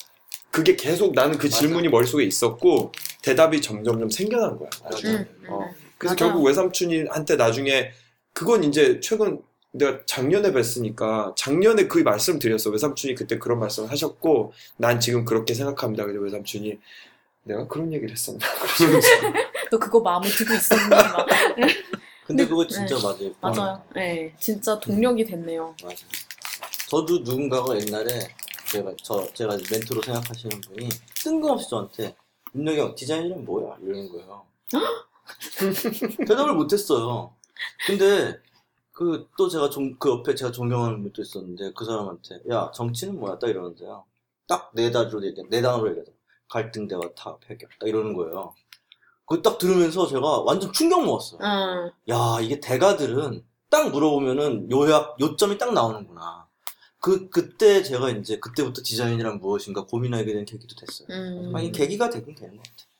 D: 그게 계속 나는 그
B: 맞아.
D: 질문이 머릿속에 있었고 대답이 점점점 생겨난 거야. 나중에.
C: 음, 음,
D: 어.
C: 음.
D: 그래서
C: 맞아요.
D: 결국 외삼촌이한테 나중에 그건 이제 최근 내가 작년에 뵀으니까 작년에 그 말씀 드렸어. 외삼촌이 그때 그런 말씀을 하셨고 난 지금 그렇게 생각합니다. 그래서 외삼촌이 내가 그런 얘기를 했었나?
C: 또 그거 마음에 두고 있었는구나.
B: 근데 그거 진짜
C: 네.
B: 맞아요.
C: 맞아요. 네, 진짜 동력이 됐네요.
B: 맞아. 저도 누군가가 옛날에 제가 저 제가 멘토로 생각하시는 분이 뜬금없이 저한테 윤혁이 형 디자인이란 뭐야 이러는 거예요. 대답을 못했어요. 근데 그 또 제가 종, 그 옆에 제가 존경하는 분도 있었는데 그 사람한테 야 정치는 뭐야 딱 이러는데요. 딱 네 단어로 얘기해 네 단어로 얘기하자. 갈등 대화 타협 해결 딱 이러는 거예요. 그거 딱 들으면서 제가 완전 충격 먹었어요.
C: 음,
B: 야, 이게 대가들은 딱 물어보면은 요약, 요점이 딱 나오는구나. 그, 그때 제가 이제 그때부터 디자인이란 무엇인가 고민하게 된 계기도 됐어요.
C: 음.
B: 아니, 계기가 되긴 되는 것 같아요.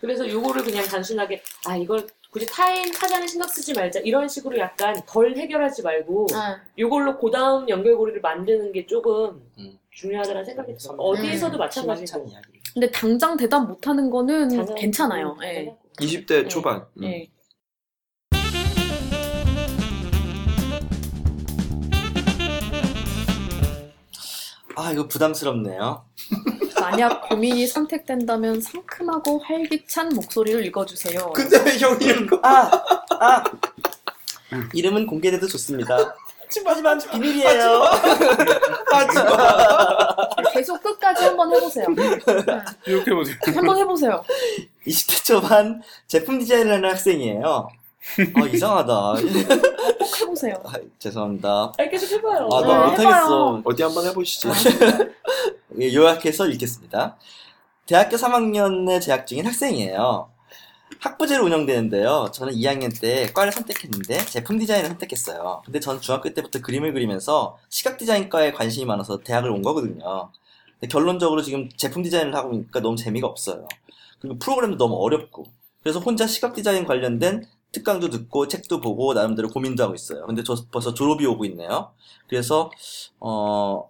E: 그래서 요거를 그냥 단순하게 아 이걸 굳이 타인 타자는 신경 쓰지 말자 이런 식으로 약간 덜 해결하지 말고
C: 아,
E: 요걸로 그 다음 연결고리를 만드는 게 조금
B: 음.
E: 중요하다는 생각이 들어요. 어디에서도
C: 음.
E: 마찬가지고.
C: 근데 당장 대답 못하는 거는
E: 자녀-
C: 괜찮아요.
E: 음,
C: 예.
E: 자녀-
D: 20대
C: 네.
D: 초반. 음.
C: 예.
B: 아, 이거 부담스럽네요.
C: 만약 고민이 선택된다면 상큼하고 활기찬 목소리를 읽어주세요.
B: 근데 왜 형이 이거? 아, 아. 이름은 공개돼도 좋습니다. 하지만 비밀이에요.
C: 계속 끝까지 한번 해보세요.
A: 이렇게 보세요.
C: 한번 해보세요.
B: 20대 초반 제품 디자인을 하는 학생이에요. 아, 이상하다.
C: 꼭 해보세요.
B: 아, 죄송합니다.
E: 아니, 계속 해봐요.
B: 아,
C: 네,
B: 나 못하겠어.
C: 해봐요.
D: 어디 한번 해보시죠.
B: 예, 요약해서 읽겠습니다. 대학교 3학년에 재학 중인 학생이에요. 학부제로 운영되는데요. 저는 2학년 때 과를 선택했는데 제품 디자인을 선택했어요. 근데 전 중학교 때부터 그림을 그리면서 시각 디자인과에 관심이 많아서 대학을 온 거거든요. 근데 결론적으로 지금 제품 디자인을 하고 있으니까 너무 재미가 없어요. 그리고 프로그램도 너무 어렵고. 그래서 혼자 시각 디자인 관련된 특강도 듣고 책도 보고 나름대로 고민도 하고 있어요. 근데 저 벌써 졸업이 오고 있네요. 그래서 어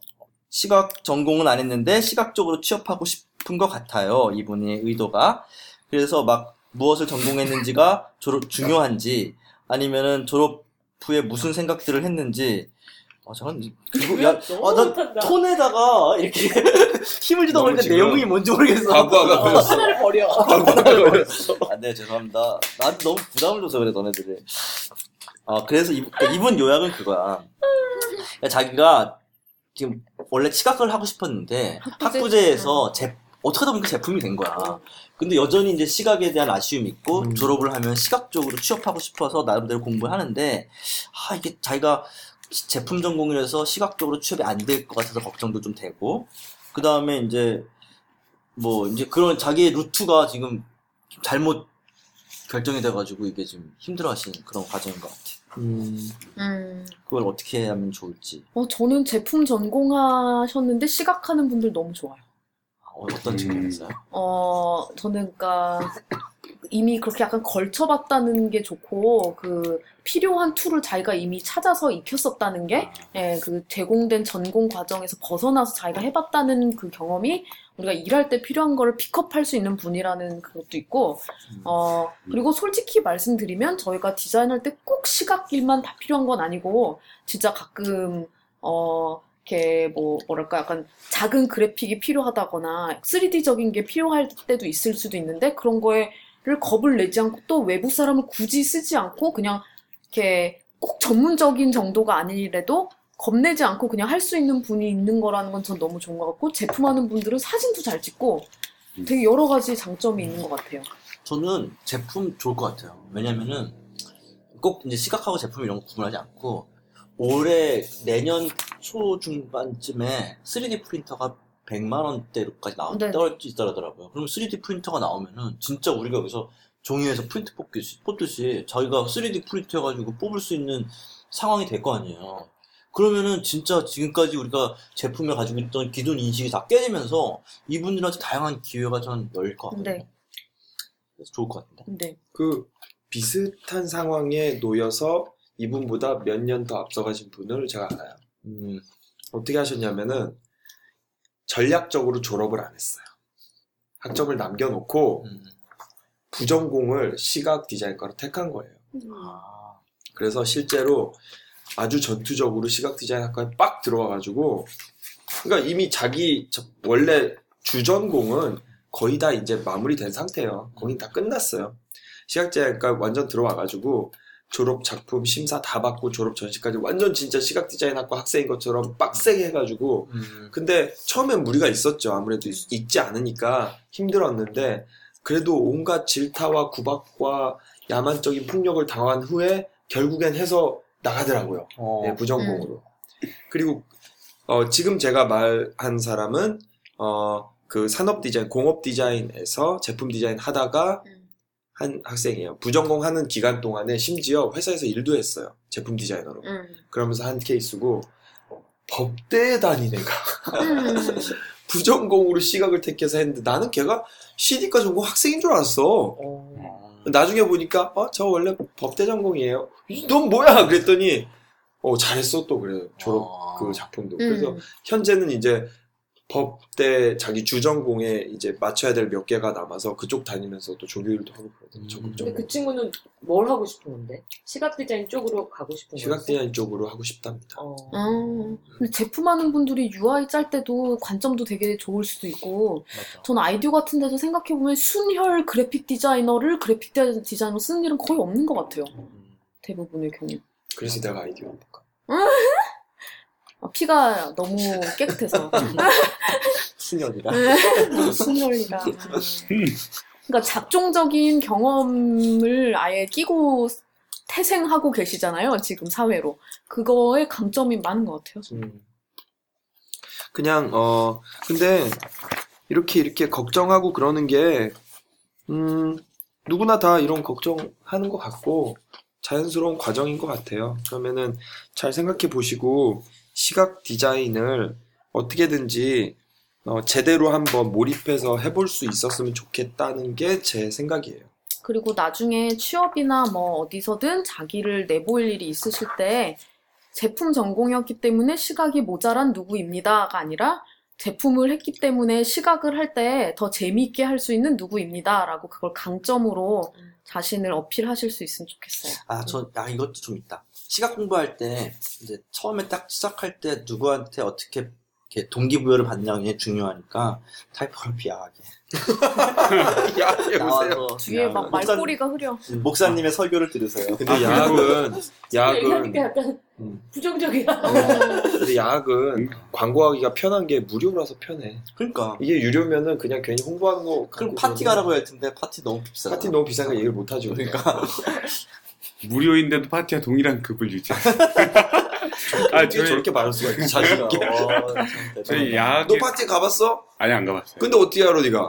B: 시각 전공은 안 했는데 시각 쪽으로 취업하고 싶은 것 같아요. 이분의 의도가. 그래서 막 무엇을 전공했는지가 졸업 중요한지 아니면은 졸업 후에 무슨 생각들을 했는지 어 저는 이- 그리고 야,
E: 너무
B: 아, 나
E: 못한다.
B: 톤에다가 이렇게 힘을 주다 보니까 내용이 뭔지 모르겠어.
A: 과부하가 걸렸어.
E: 하나를 버려.
B: 아, 네, 죄송합니다. 나한테 너무 부담을 줘서 그래, 너네들이. 아, 그래서 이, 이분 요약은 그거야. 그러니까 자기가 지금 원래 시각을 하고 싶었는데
C: 학부제-
B: 학부제에서 제, 어떻게 하다 보니까 제품이 된 거야. 근데 여전히 이제 시각에 대한 아쉬움이 있고
D: 음.
B: 졸업을 하면 시각 쪽으로 취업하고 싶어서 나름대로 공부를 하는데 아, 이게 자기가 시- 제품 전공이라서 시각 쪽으로 취업이 안 될 것 같아서 걱정도 좀 되고 그 다음에 이제 뭐 이제 그런 자기의 루트가 지금 좀 잘못 결정이 돼가지고 이게 지금 힘들어하시는 그런 과정인 것 같아.
D: 음,
C: 음.
B: 그걸 어떻게 하면 좋을지
C: 어, 저는 제품 전공하셨는데 시각하는 분들 너무 좋아요.
B: 어, 어떤
A: 음.
B: 측면에서요?
C: 어, 저는 그니까 이미 그렇게 약간 걸쳐봤다는 게 좋고 그 필요한 툴을 자기가 이미 찾아서 익혔었다는 게 예, 그 제공된 전공 과정에서 벗어나서 자기가 해봤다는 그 경험이 우리가 일할 때 필요한 거를 픽업할 수 있는 분이라는 그것도 있고, 어, 그리고 솔직히 말씀드리면 저희가 디자인할 때 꼭 시각 일만 다 필요한 건 아니고, 진짜 가끔, 어, 이렇게 뭐, 뭐랄까, 약간 작은 그래픽이 필요하다거나 3D적인 게 필요할 때도 있을 수도 있는데, 그런 거에를 겁을 내지 않고 또 외부 사람을 굳이 쓰지 않고 그냥 이렇게 꼭 전문적인 정도가 아니래도 겁내지 않고 그냥 할 수 있는 분이 있는 거라는 건 전 너무 좋은 것 같고 제품하는 분들은 사진도 잘 찍고 되게 여러 가지 장점이 있는 것 같아요.
B: 저는 제품 좋을 것 같아요. 왜냐면은 꼭 이제 시각하고 제품 이런 거 구분하지 않고 올해 내년 초 중반쯤에 3D 프린터가 100만 원대로까지 나온
C: 네.
B: 떨어져 있더라고요. 그럼 3D 프린터가 나오면은 진짜 우리가 여기서 종이에서 프린트 뽑듯이, 뽑듯이 자기가 3D 프린트 해가지고 뽑을 수 있는 상황이 될 거 아니에요. 그러면은 진짜 지금까지 우리가 제품에 가지고 있던 기존 인식이 다 깨지면서 이분들한테 다양한 기회가 전 열릴 것 같거든요.
C: 네.
B: 그래서 좋을 것 같은데.
C: 네.
D: 그 비슷한 상황에 놓여서 이분보다 몇 년 더 앞서가신 분을 제가 알아요.
B: 음,
D: 어떻게 하셨냐면은 전략적으로 졸업을 안 했어요. 학점을 남겨놓고
B: 음.
D: 부전공을 시각 디자인과로 택한 거예요.
B: 아,
D: 그래서 실제로 아주 전투적으로 시각 디자인 학과에 빡 들어와가지고 그러니까 이미 자기 저- 원래 주전공은 거의 다 이제 마무리된 상태예요. 거긴 다 끝났어요. 시각 디자인과 완전 들어와가지고 졸업 작품 심사 다 받고 졸업 전시까지 완전 진짜 시각 디자인 학과 학생인 것처럼 빡세게 해가지고
B: 음,
D: 근데 처음엔 무리가 있었죠. 아무래도 있- 있지 않으니까 힘들었는데 그래도 온갖 질타와 구박과 야만적인 폭력을 당한 후에 결국엔 해서 나가더라고요.
B: 어,
D: 네, 부전공으로. 그리고 어, 지금 제가 말한 사람은 어, 그 산업 디자인, 공업 디자인에서 제품 디자인 하다가
C: 음.
D: 한 학생이에요. 부전공 하는 기간 동안에 심지어 회사에서 일도 했어요. 제품 디자이너로.
C: 음.
D: 그러면서 한 케이스고 법대에 다닌 애가
C: 음.
D: 부전공으로 시각을 택해서 했는데 나는 걔가 CD과 전공 학생인 줄 알았어.
B: 어,
D: 나중에 보니까 어, 저 원래 법대 전공이에요. 넌 뭐야? 그랬더니 어, 잘했어 또 그래. 졸업
B: 어.
D: 그 작품도. 그래서
C: 음.
D: 현재는 이제 법대 자기 주전공에 이제 맞춰야 될 몇 개가 남아서 그쪽 다니면서 또 조교일도 하고 그러거든요.
B: 음.
D: 적극적으로.
E: 근데 그 친구는 뭘 하고 싶은 건데? 시각 디자인 쪽으로 가고 싶은 거였어?
D: 시각 디자인 쪽으로 하고 싶답니다.
E: 어.
C: 음. 근데 제품하는 분들이 UI 짤 때도 관점도 되게 좋을 수도 있고
B: 맞아.
C: 전 아이디어 같은 데서 생각해 보면 순혈 그래픽 디자이너를 그래픽 디- 디자이너로 쓰는 일은 거의 없는 것 같아요.
B: 음.
C: 대부분의 경우.
D: 그래서 내가 아이디어 안 볼까.
C: 아, 피가 너무 깨끗해서.
B: 순혈이라.
C: 순혈이라. 그러니까 작종적인 경험을 아예 끼고 태생하고 계시잖아요. 지금 사회로. 그거에 강점이 많은 것 같아요.
B: 음.
D: 그냥 어 근데 이렇게 이렇게 걱정하고 그러는 게 음, 누구나 다 이런 걱정하는 것 같고 자연스러운 과정인 것 같아요. 그러면은 잘 생각해 보시고 시각 디자인을 어떻게든지 어, 제대로 한번 몰입해서 해볼 수 있었으면 좋겠다는 게 제 생각이에요.
C: 그리고 나중에 취업이나 뭐 어디서든 자기를 내보일 일이 있으실 때 제품 전공이었기 때문에 시각이 모자란 누구입니다가 아니라 제품을 했기 때문에 시각을 할 때 더 재미있게 할 수 있는 누구입니다라고 그걸 강점으로 자신을 어필하실 수 있으면 좋겠어요.
B: 아, 저, 아, 이것도 좀 있다. 시각 공부할 때, 이제 처음에 딱 시작할 때 누구한테 어떻게 이렇게 동기부여를 받느냐가 굉장히 중요하니까, 타이포그래피 야하게.
D: 야, 여보세요.
B: 나와서
C: 뒤에 막
B: 목사-
C: 말꼬리가 흐려.
B: 목사님의 설교를 들으세요.
D: 근데 야학은 야학은
E: 얘기하니까 약간
D: 음.
E: 부정적이야.
D: 어, 근데 야학은 광고하기가 편한 게 무료라서 편해.
B: 그러니까.
D: 이게 유료면은 그냥 괜히 홍보하는 거.
B: 그럼
D: 같고
B: 파티 가라고 할 텐데, 파티 너무 비싸.
D: 파티 너무 비싸니까 얘기를 못 하죠.
B: 그러니까.
A: 무료인데도 파티와 동일한 급을 유지하죠. 아,
D: 어떻게
A: 저희,
D: 저렇게 말할 수가 있지?
B: 자기가.
D: 자신있게.
B: 어, 참
A: 저희. 야학에,
D: 너 파티 가봤어?
A: 아니, 안 가봤어요.
D: 근데 어떻게 알아, 네가?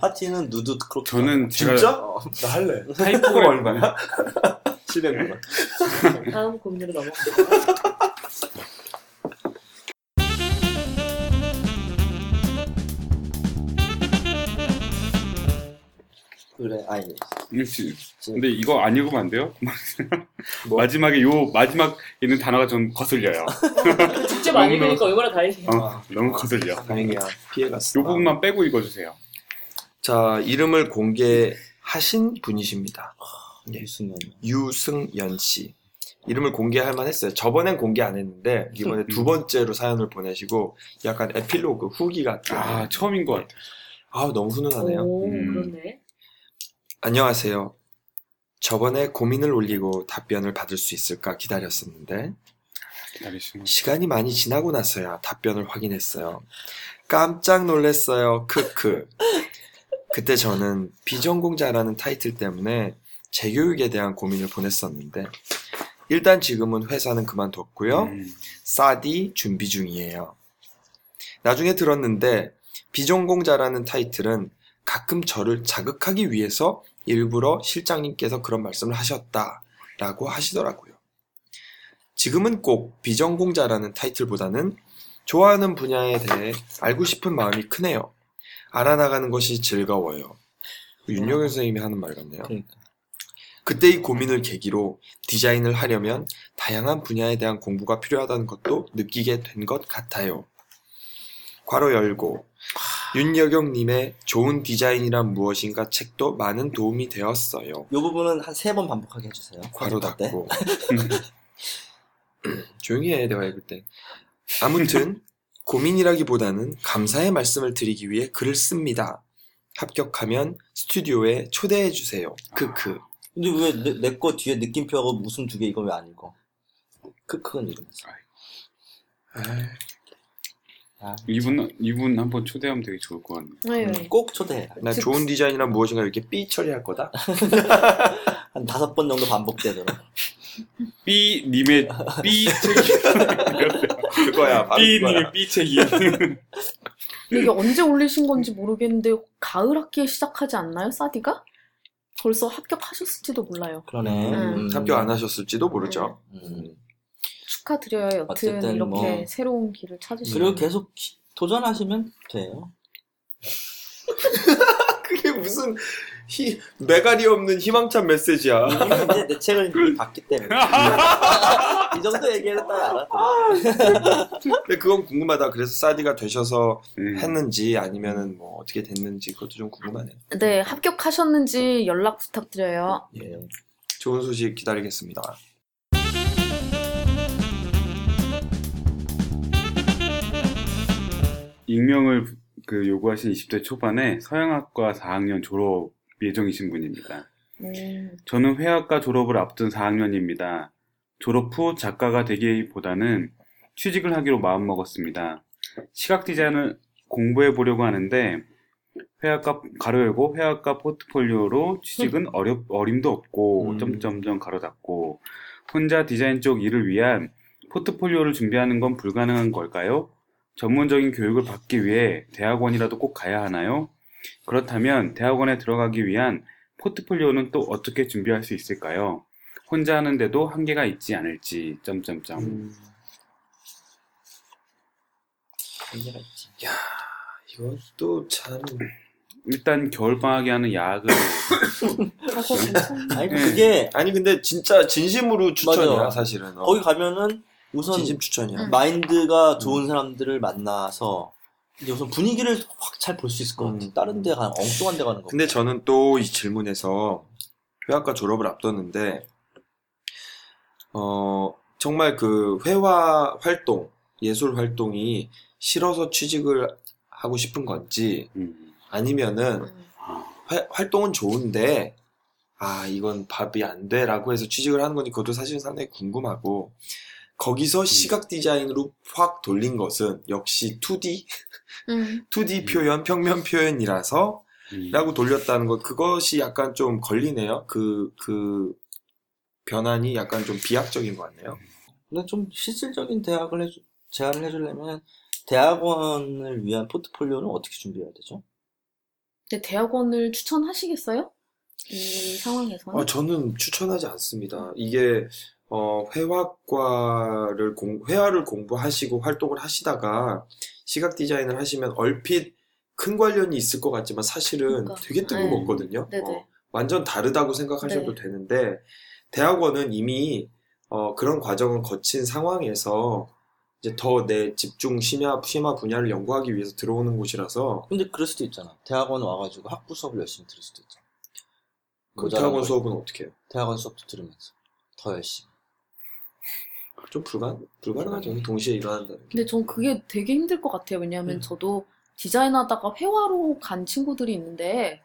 B: 파티는 누드 그렇게.
A: 저는 제가
D: 진짜? 나 할래.
A: 타이포그래피 얼마나?
B: 700만.
E: 다음 고민으로 넘어갈
B: 그래, 아니.
A: 근데 이거 안 읽으면 안 돼요?
D: 뭐?
A: 마지막에 요 마지막 있는 단어가 좀 거슬려요.
E: 직접 안
A: 너무-
E: 읽으니까 얼마나 다행이에요.
A: 어, 너무 거슬려.
D: 다행이야. 피해갔어.
A: 요 부분만 빼고 읽어주세요.
D: 자, 이름을 공개하신 분이십니다. 예.
B: 유승현.
D: 유승연 씨. 이름을 공개할 만했어요. 저번엔 공개 안 했는데 이번에 두 번째로 사연을 보내시고 약간 에필로그 후기 같은.
A: 아, 처음인 것 같아요.
D: 아, 너무 훈훈하네요.
E: 오,
A: 음.
E: 그렇네.
D: 안녕하세요. 저번에 고민을 올리고 답변을 받을 수 있을까 기다렸었는데
A: 기다리시면.
D: 시간이 많이 지나고 나서야 답변을 확인했어요. 깜짝 놀랐어요. 크크. 그때 저는 비전공자라는 타이틀 때문에 재교육에 대한 고민을 보냈었는데 일단 지금은 회사는 그만뒀고요.
A: 음,
D: 사디 준비 중이에요. 나중에 들었는데 비전공자라는 타이틀은 가끔 저를 자극하기 위해서 일부러 실장님께서 그런 말씀을 하셨다라고 하시더라고요. 지금은 꼭 비전공자라는 타이틀보다는 좋아하는 분야에 대해 알고 싶은 마음이 크네요. 알아나가는 것이 즐거워요. 윤영현 선생님이 하는 말 같네요.
B: 그러니까.
D: 그때 이 고민을 계기로 디자인을 하려면 다양한 분야에 대한 공부가 필요하다는 것도 느끼게 된 것 같아요. 괄호 열고 윤여경님의 좋은 디자인이란 무엇인가 책도 많은 도움이 되었어요.
B: 요 부분은 한 세 번 반복하게 해주세요.
D: 괄호. 닫고 조용히 해 내가 읽을 때 아무튼 고민이라기보다는 감사의 말씀을 드리기 위해 글을 씁니다. 합격하면 스튜디오에 초대해 주세요. 크크.
B: 근데 왜 내 거 뒤에 느낌표하고 웃음 두 개 이거 왜 안 읽어? 크크는 이러면서. 아,
A: 이분, 이분 한번 초대하면 되게 좋을 것 같네요.
C: 네.
B: 꼭 초대해라.
D: 나 좋은 디자인이란 무엇인가 이렇게 삐 처리할 거다.
B: 한 다섯 번 정도 반복되도록.
A: B님의 B 책임.
D: 그거야. 바로 그거야.
A: B님의 B 책임.
C: 이게 언제 올리신 건지 모르겠는데 가을 학기에 시작하지 않나요, 사디가? 벌써 합격하셨을지도 몰라요.
B: 그러네.
C: 음.
D: 합격 안 하셨을지도 모르죠.
B: 음.
C: 축하드려요. 여튼
B: 어쨌든
C: 이렇게
B: 뭐.
C: 새로운 길을 찾으시고.
B: 그리고 계속 기- 도전하시면 돼요.
D: 그게 무슨 희, 메가리 없는 희망찬 메시지야.
B: 이미 이제 내 책을 이미 봤기 때문에. 이 정도 얘기를 딱 알았더라.
D: 근데 그건 궁금하다. 그래서 사디가 되셔서
A: 음.
D: 했는지 아니면은 뭐 어떻게 됐는지 그것도 좀 궁금하네요.
C: 네, 합격하셨는지 연락 부탁드려요.
D: 예. 좋은 소식 기다리겠습니다.
A: 익명을 그 요구하신 20대 초반에 서양학과 4학년 졸업 예정이신 분입니다.
C: 음,
A: 저는 회화과 졸업을 앞둔 4학년입니다. 졸업 후 작가가 되기보다는 취직을 하기로 마음먹었습니다. 시각 디자인을 공부해 보려고 하는데 회화과 가로 열고 회화과 포트폴리오로 취직은 어렵 어림도 없고
D: 음.
A: 점점점 가로 닫고 혼자 디자인 쪽 일을 위한 포트폴리오를 준비하는 건 불가능한 걸까요? 전문적인 교육을 받기 위해 대학원이라도 꼭 가야 하나요? 그렇다면 대학원에 들어가기 위한 포트폴리오는 또 어떻게 준비할 수 있을까요? 혼자 하는데도 한계가 있지 않을지 점점점
D: 음,
B: 한계가 있지.
D: 이것도 참
A: 일단 겨울 방학에 하는 야학을.
B: 아니
A: 네.
B: 그게
D: 아니 근데 진짜 진심으로 추천이야
B: 맞아요.
D: 사실은. 어.
B: 거기 가면은 우선
D: 진심 추천이야.
C: 음.
B: 마인드가 좋은 사람들을 만나서 이제 우선 분위기를 확 잘 볼 수 있을 것 같아.
D: 음.
B: 다른 데 가는 엉뚱한 데 가는 거.
D: 근데 저는 또 이 질문에서 회화과 졸업을 앞뒀는데 어 정말 그 회화 활동, 예술 활동이 싫어서 취직을 하고 싶은 건지
A: 음,
D: 아니면은
C: 음.
D: 회- 활동은 좋은데 아 이건 밥이 안 돼라고 해서 취직을 하는 건지 그것도 사실 상당히 궁금하고 거기서 시각 디자인으로 확 돌린 것은 역시 2D
C: 음.
D: 2D
A: 음.
D: 표현 평면 표현이라서
A: 음.
D: 라고 돌렸다는 것 그것이 약간 좀 걸리네요 그그 변환이 약간 좀 비약적인 것 같네요
B: 근데 좀 실질적인 대학을 해주, 제안을 해주려면 대학원을 위한 포트폴리오는 어떻게 준비해야 되죠?
C: 근데 대학원을 추천하시겠어요? 이 상황에서는?
D: 어, 저는 추천하지 않습니다. 이게 어, 회화과를 공, 회화를 공부하시고 활동을 하시다가 시각 디자인을 하시면 얼핏 큰 관련이 있을 것 같지만 사실은
C: 그러니까.
D: 되게 뜬금없거든요.
C: 네네.
D: 어, 완전 다르다고 생각하셔도
C: 네.
D: 되는데 대학원은 이미 어, 그런 과정을 거친 상황에서 이제 더 내 집중 심야 심화 분야를 연구하기 위해서 들어오는 곳이라서
B: 근데 그럴 수도 있잖아. 대학원 와가지고 학부 수업을 열심히 들을 수도 있잖아.
D: 그 대학원. 수업은 어떻게 해요?
B: 대학원 수업도 들으면서 더 열심히.
D: 좀 불가 불가능하죠. 동시에 일어난다는 게.
C: 근데 전 그게 되게 힘들 것 같아요. 왜냐하면
D: 음.
C: 저도 디자인하다가 회화로 간 친구들이 있는데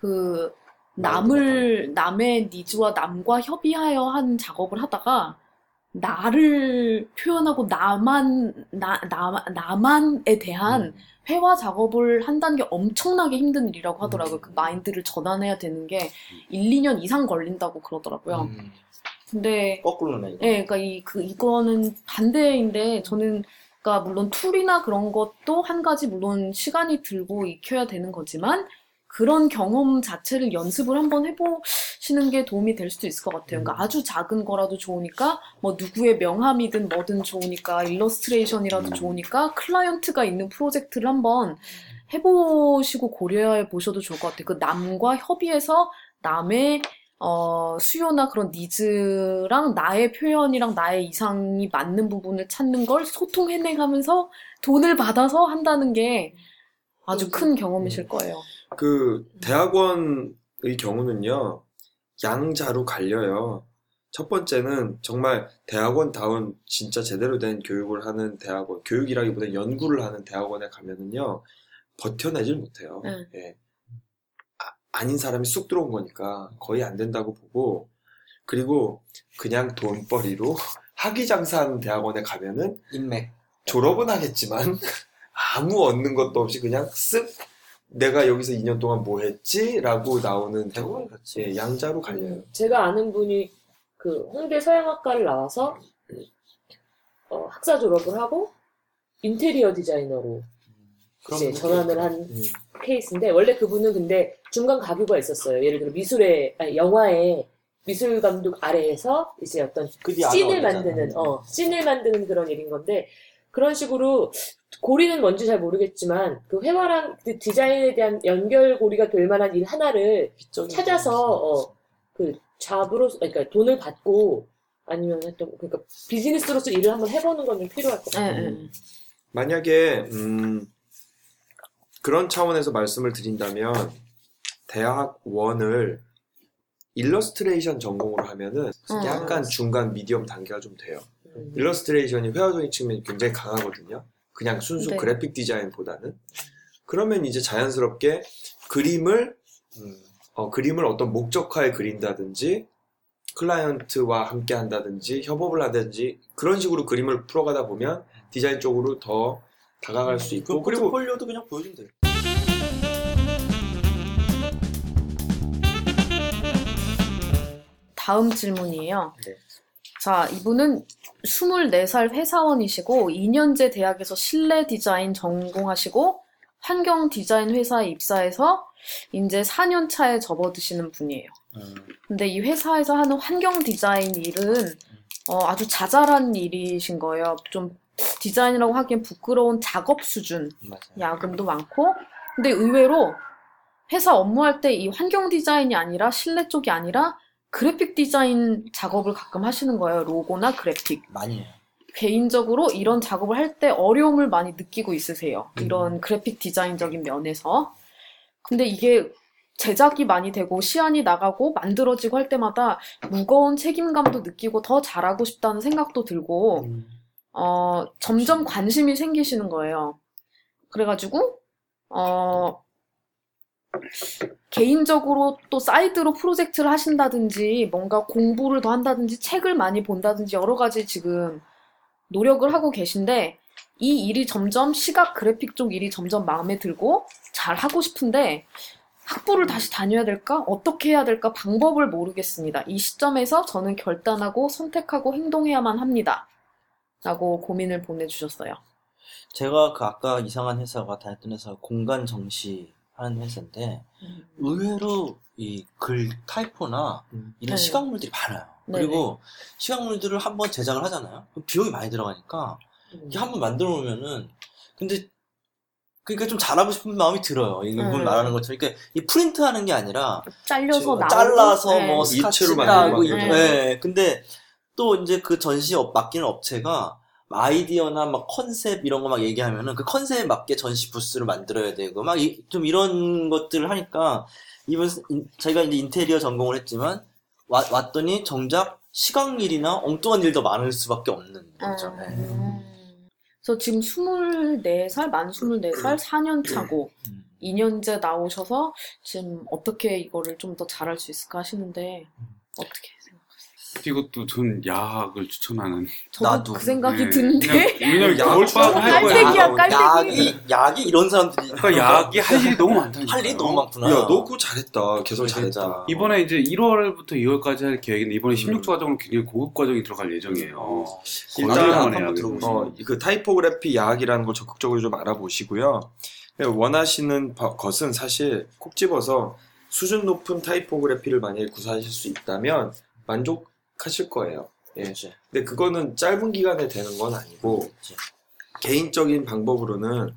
C: 그 남을 남의 니즈와 남과 협의하여 한 작업을 하다가 나를 표현하고 나만 나, 나 나만에 대한
D: 음.
C: 회화 작업을 한다는 게 엄청나게 힘든 일이라고 하더라고요.
D: 음.
C: 그 마인드를 전환해야 되는 게 1, 2년 이상 걸린다고 그러더라고요.
B: 음,
C: 근데
B: 거꾸로네. 이거.
C: 예, 그러니까 이, 그, 이거는 반대인데, 저는, 그러니까 물론 툴이나 그런 것도 한 가지 물론 시간이 들고 익혀야 되는 거지만, 그런 경험 자체를 연습을 한번 해보시는 게 도움이 될 수도 있을 것 같아요. 그러니까 아주 작은 거라도 좋으니까, 뭐 누구의 명함이든 뭐든 좋으니까, 일러스트레이션이라도
A: 음.
C: 좋으니까, 클라이언트가 있는 프로젝트를 한번 해보시고 고려해 보셔도 좋을 것 같아요. 그 남과 협의해서 남의 어, 수요나 그런 니즈랑 나의 표현이랑 나의 이상이 맞는 부분을 찾는 걸 소통해내가면서 돈을 받아서 한다는 게 아주 큰 경험이실 거예요.
D: 그 대학원의 경우는요 양자로 갈려요. 첫 번째는 정말 대학원다운 진짜 제대로 된 교육을 하는 대학원, 교육이라기보다 연구를 하는 대학원에 가면은요 버텨내질 못해요.
C: 네.
D: 예. 아, 닌 사람이 쑥 들어온 거니까 거의 안 된다고 보고 그리고 그냥 돈벌이로 학위 장사하는 대학원에 가면은
B: 인맥.
D: 졸업은 하겠지만 아무 얻는 것도 없이 그냥 쓱 내가 여기서 2년 동안 뭐 했지? 라고 나오는
B: 대부분 그렇지.
D: 예, 양자로 갈려요.
E: 제가 아는 분이 그 홍대 서양학과를 나와서 어, 학사 졸업을 하고 인테리어 디자이너로 이제 전환을 한
D: 음,
E: 케이스인데 원래 그분은 근데 중간 가교가 있었어요. 예를 들어 미술에 아니, 영화에 미술 감독 아래에서 이제 어떤 씬을. 만드는 어 씬을 만드는 그런 일인 건데 그런 식으로 고리는 뭔지 잘 모르겠지만 그 회화랑 그 디자인에 대한 연결고리가 될 만한 일 하나를 찾아서 어, 그 잡으로 그러니까 돈을 받고 아니면 했던 그러니까 비즈니스로서 일을 한번 해보는 건 좀 필요할 것
C: 예,
E: 같아요.
C: 예.
D: 만약에 음, 그런 차원에서 말씀을 드린다면 대학원을 일러스트레이션 전공으로 하면은
C: 어.
D: 약간 중간 미디엄 단계가 좀 돼요.
E: 음.
D: 일러스트레이션이 회화적인 측면이 굉장히 강하거든요. 그냥 순수
C: 네.
D: 그래픽 디자인보다는. 그러면 이제 자연스럽게 그림을, 음, 어, 그림을 어떤 목적화에 그린다든지, 클라이언트와 함께 한다든지, 협업을 하든지, 그런 식으로 그림을 풀어가다 보면 디자인 쪽으로 더 다가갈
B: 수그
D: 있고, 그리고
B: 포트폴리오도 그냥 보여주면 돼.
C: 다음 질문이에요.
B: 네.
C: 자, 이분은 24살 회사원이시고 2년제 대학에서 실내 디자인 전공하시고 환경 디자인 회사에 입사해서 이제 4년 차에 접어드시는 분이에요.
B: 음,
C: 근데 이 회사에서 하는 환경 디자인 일은 어, 아주 자잘한 일이신 거예요. 좀 디자인이라고 하기엔 부끄러운 작업 수준.
B: 맞아요.
C: 야근도 많고. 근데 의외로 회사 업무할 때 이 환경 디자인이 아니라 실내 쪽이 아니라 그래픽 디자인 작업을 가끔 하시는 거예요. 로고나 그래픽.
B: 많이 해요.
C: 개인적으로 이런 작업을 할 때 어려움을 많이 느끼고 있으세요. 이런 그래픽 디자인적인 면에서. 근데 이게 제작이 많이 되고 시안이 나가고 만들어지고 할 때마다 무거운 책임감도 느끼고 더 잘하고 싶다는 생각도 들고
B: 음.
C: 어, 점점 관심이 생기시는 거예요. 그래가지고, 어, 개인적으로 또 사이드로 프로젝트를 하신다든지, 뭔가 공부를 더 한다든지, 책을 많이 본다든지, 여러 가지 지금 노력을 하고 계신데, 이 일이 점점 시각 그래픽 쪽 일이 점점 마음에 들고, 잘 하고 싶은데, 학부를 다시 다녀야 될까? 어떻게 해야 될까? 방법을 모르겠습니다. 이 시점에서 저는 결단하고 선택하고 행동해야만 합니다. 라고 고민을 보내주셨어요.
B: 제가 그 아까 이상한 회사가 다녔던 회사가 공간 정시 하는 회사인데 의외로 이 글 타이포나
D: 음.
B: 이런
C: 네.
B: 시각물들이 많아요.
C: 네네.
B: 그리고 시각물들을 한번 제작을 하잖아요. 그럼 비용이 많이 들어가니까 이게 한번 만들어 놓으면은 근데 그러니까 좀 잘하고 싶은 마음이 들어요. 이분
C: 네.
B: 말하는 것처럼 그러니까 이 프린트하는 게 아니라
C: 잘려서 나오고
B: 잘라서
C: 네.
B: 뭐
D: 입체로
B: 스케치를
D: 만들고
B: 네.
C: 그러죠.
B: 근데 또 이제 그 전시 업 맡기는 업체가 아이디어나 막 컨셉 이런 거 막 얘기하면은 그 컨셉에 맞게 전시 부스를 만들어야 되고 막 좀 이런 것들을 하니까 이번 인- 저희가 이제 인테리어 전공을 했지만 와- 왔더니 정작 시각 일이나 엉뚱한 일도 많을 수밖에 없는 거죠. 네.
C: 음. 그래서 지금 24살, 만 24살, 4년 차고,
B: 음.
C: 2년제 나오셔서 지금 어떻게 이거를 좀 더 잘할 수 있을까 하시는데, 어떻게?
A: 이것도 전 야학을 추천하는.
C: 저도
B: 나도.
C: 그 생각이
A: 네.
C: 드는데,
A: 그냥 왜냐면
D: 야학
A: 겨울방학
C: 깔때기야,
A: 거야.
C: 깔때기.
B: 약이 약이 이런 사람들이
A: 그러니까 야학이 할 일이 너무 많다니까.
B: 할 일이 너무 많구나.
D: 야, 너 그거 잘했다. 개설. 잘했다.
A: 이번에 이제 1월부터 2월까지 할 계획인데 이번에
D: 음.
A: 16주 과정으로 굉장히 고급 과정이 들어갈 예정이에요.
D: 일단
A: 거짓말
B: 한번.
A: 그래서.
D: 어, 그 타이포그래피 야학이라는 걸 적극적으로 좀 알아보시고요. 네, 원하시는 바- 것은 사실 콕 집어서 수준 높은 타이포그래피를 만약에 구사하실 수 있다면 만족 하실 거예요. 예.
B: 그렇지.
D: 근데 그거는 짧은 기간에 되는 건 아니고
B: 그렇지.
D: 개인적인 방법으로는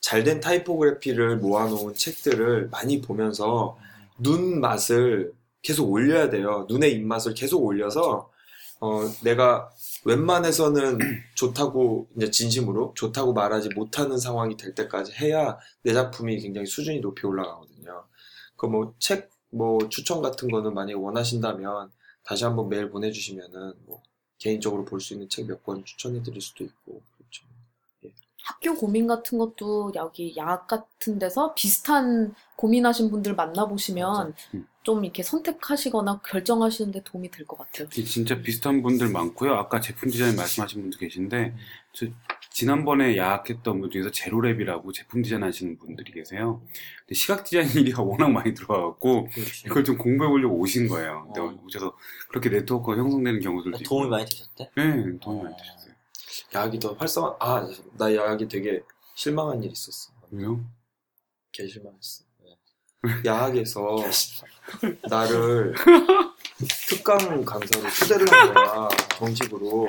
D: 잘된 타이포그래피를 모아놓은 책들을 많이 보면서 눈 맛을 계속 올려야 돼요. 눈의 입맛을 계속 올려서 어, 내가 웬만해서는 좋다고 이제 진심으로 좋다고 말하지 못하는 상황이 될 때까지 해야 내 작품이 굉장히 수준이 높이 올라가거든요. 그 뭐 책뭐 추천 같은 거는 만약에 원하신다면 다시 한번 메일 보내주시면은 뭐 개인적으로 볼 수 있는 책 몇 권 추천해 드릴 수도 있고 그렇죠.
C: 학교 고민 같은 것도 여기 야학 같은 데서 비슷한 고민하신 분들 만나보시면
A: 음.
C: 좀 이렇게 선택하시거나 결정하시는데 도움이 될 것 같아요.
A: 이 진짜 비슷한 분들 많고요. 아까 제품 디자인 말씀하신 분도 계신데 저 지난번에 야학했던 분 중에서 제로랩이라고 제품 디자인 하시는 분들이 계세요. 근데 시각 디자인 일이가 워낙 많이 들어와갖고
B: 그렇지.
A: 이걸 좀 공부해 보려고 오신 거예요. 근데
B: 어.
A: 오셔서 그렇게 네트워크가 형성되는 경우들도 있고.
B: 도움이 많이 되셨대?
A: 네, 도움이 많이 되셨어요.
D: 야학이 더 활성화 아 나 야학이 되게 실망한 일 있었어.
A: 왜요?
D: 개 실망했어. 야학에서 나를 특강 강사로 초대를 한 거야 정식으로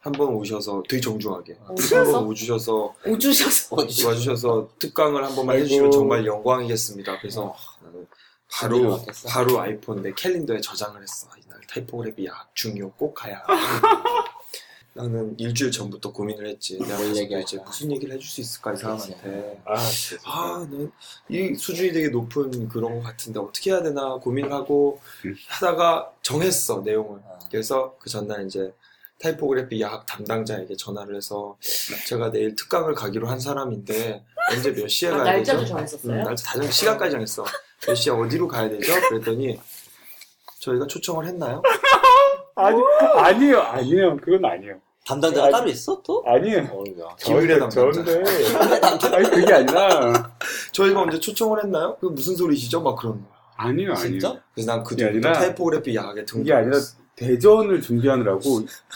D: 한번 오셔서 되게 정중하게
C: 오셔서?
D: 한번 오주셔서
C: 오주셔서
D: 와주셔서 특강을 한 번만. 해주시면 정말 영광이겠습니다. 그래서 나는
B: 준비를
D: 바로
B: 못했어?
D: 바로 아이폰 내 캘린더에 저장을 했어. 이날 타이포그래피 야학 중요 꼭 가야. 나는 일주일 전부터 고민을 했지. 내가
B: 뭘
D: 가서
B: 얘기할까?
D: 도대체 무슨 얘기를 해줄 수 있을까 이 사람한테.
A: 아,
D: 아, 난이 수준이 되게 높은 그런 것 같은데 어떻게 해야 되나 고민을 하고
A: 음.
D: 하다가 정했어 내용을.
B: 아,
D: 그래서 그 전날 이제 타이포그래피 야학 담당자에게 전화를 해서 제가 내일 특강을 가기로 한 사람인데 언제 몇 시에
E: 아,
D: 가야
E: 날짜도
D: 되죠?
E: 정했었어요?
D: 음, 날짜 다 정, 시간까지 정했어. 몇 시에 어디로 가야 되죠? 그랬더니 저희가 초청을 했나요?
A: 아니, 아니에요, 아니에요. 그건 아니에요.
B: 담당자가
A: 아니.
B: 따로 있어 또?
A: 아니에요.
D: 기울의 담당자.
A: 저인데. 아니, 그게 아니라.
D: 저희가 언제 초청을 했나요? 그 무슨 소리시죠? 막 그런 거야.
A: 아니요, 아니요.
B: 진짜?
D: 그래서 난그
A: 이게
D: 뒤부터
A: 아니라-
D: 타이포그래피 야학에 등록.
A: 이게 아니라 대전을 준비하느라고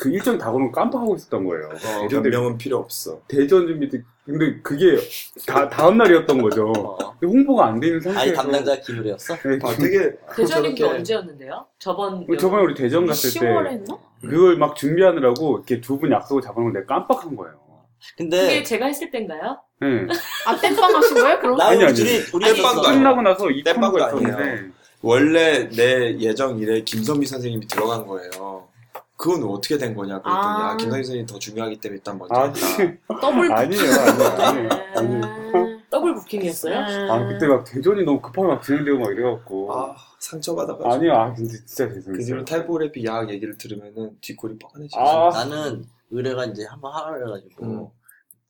A: 그 일정 다 보면 깜빡하고 있었던 거예요.
D: 어, 변명은 필요 없어.
A: 대전 준비 때 근데 그게 다 다음 날이었던 거죠.
B: 어.
A: 근데 홍보가 안 되는 상태에서
B: 아니 담당자 김우래였어?
A: 네,
D: 아, 되게
E: 대전인 게 언제였는데요? 저번
A: 그 저번에 우리 대전 갔을
C: 10월에
A: 때
C: 했나?
A: 그걸 막 준비하느라고 이렇게 두 분 약속을 잡아놓은 걸 내가 깜빡한 거예요.
B: 근데
E: 그게 제가 했을 때인가요?
A: 네.
C: 아 땜빵 하신 거예요? 그럼?
B: 나
A: 아니, 아니.
B: 우리.
D: 아니야.
A: 끝나고 나서 이
D: 땜빵도 아니에요.
A: 있었는데
D: 원래 내 예정 일에 김선미 선생님이 들어간 거예요. 그건 어떻게 된 거냐 그랬더니
C: 아.
D: 아, 김선미 선생님이 더 중요하기 때문에 일단 먼저
A: 아니
D: 했다.
C: 더블
A: 아니에요, 아니에요, 아니에요. 아니에요.
C: 아,
E: 더블 부킹이었어요?
A: 아 그때 막 대전이 너무 급하게 막 진행되고 막 이래갖고
D: 아 상처받아가지고.
A: 아니요, 아 근데 진짜
D: 그
A: 죄송해요.
D: 뒤로 타이포그래피 야학 얘기를 들으면은 뒷골이 뻐근해지지.
A: 아.
B: 나는 의뢰가 이제 한번 하라 그래가지고
D: 음.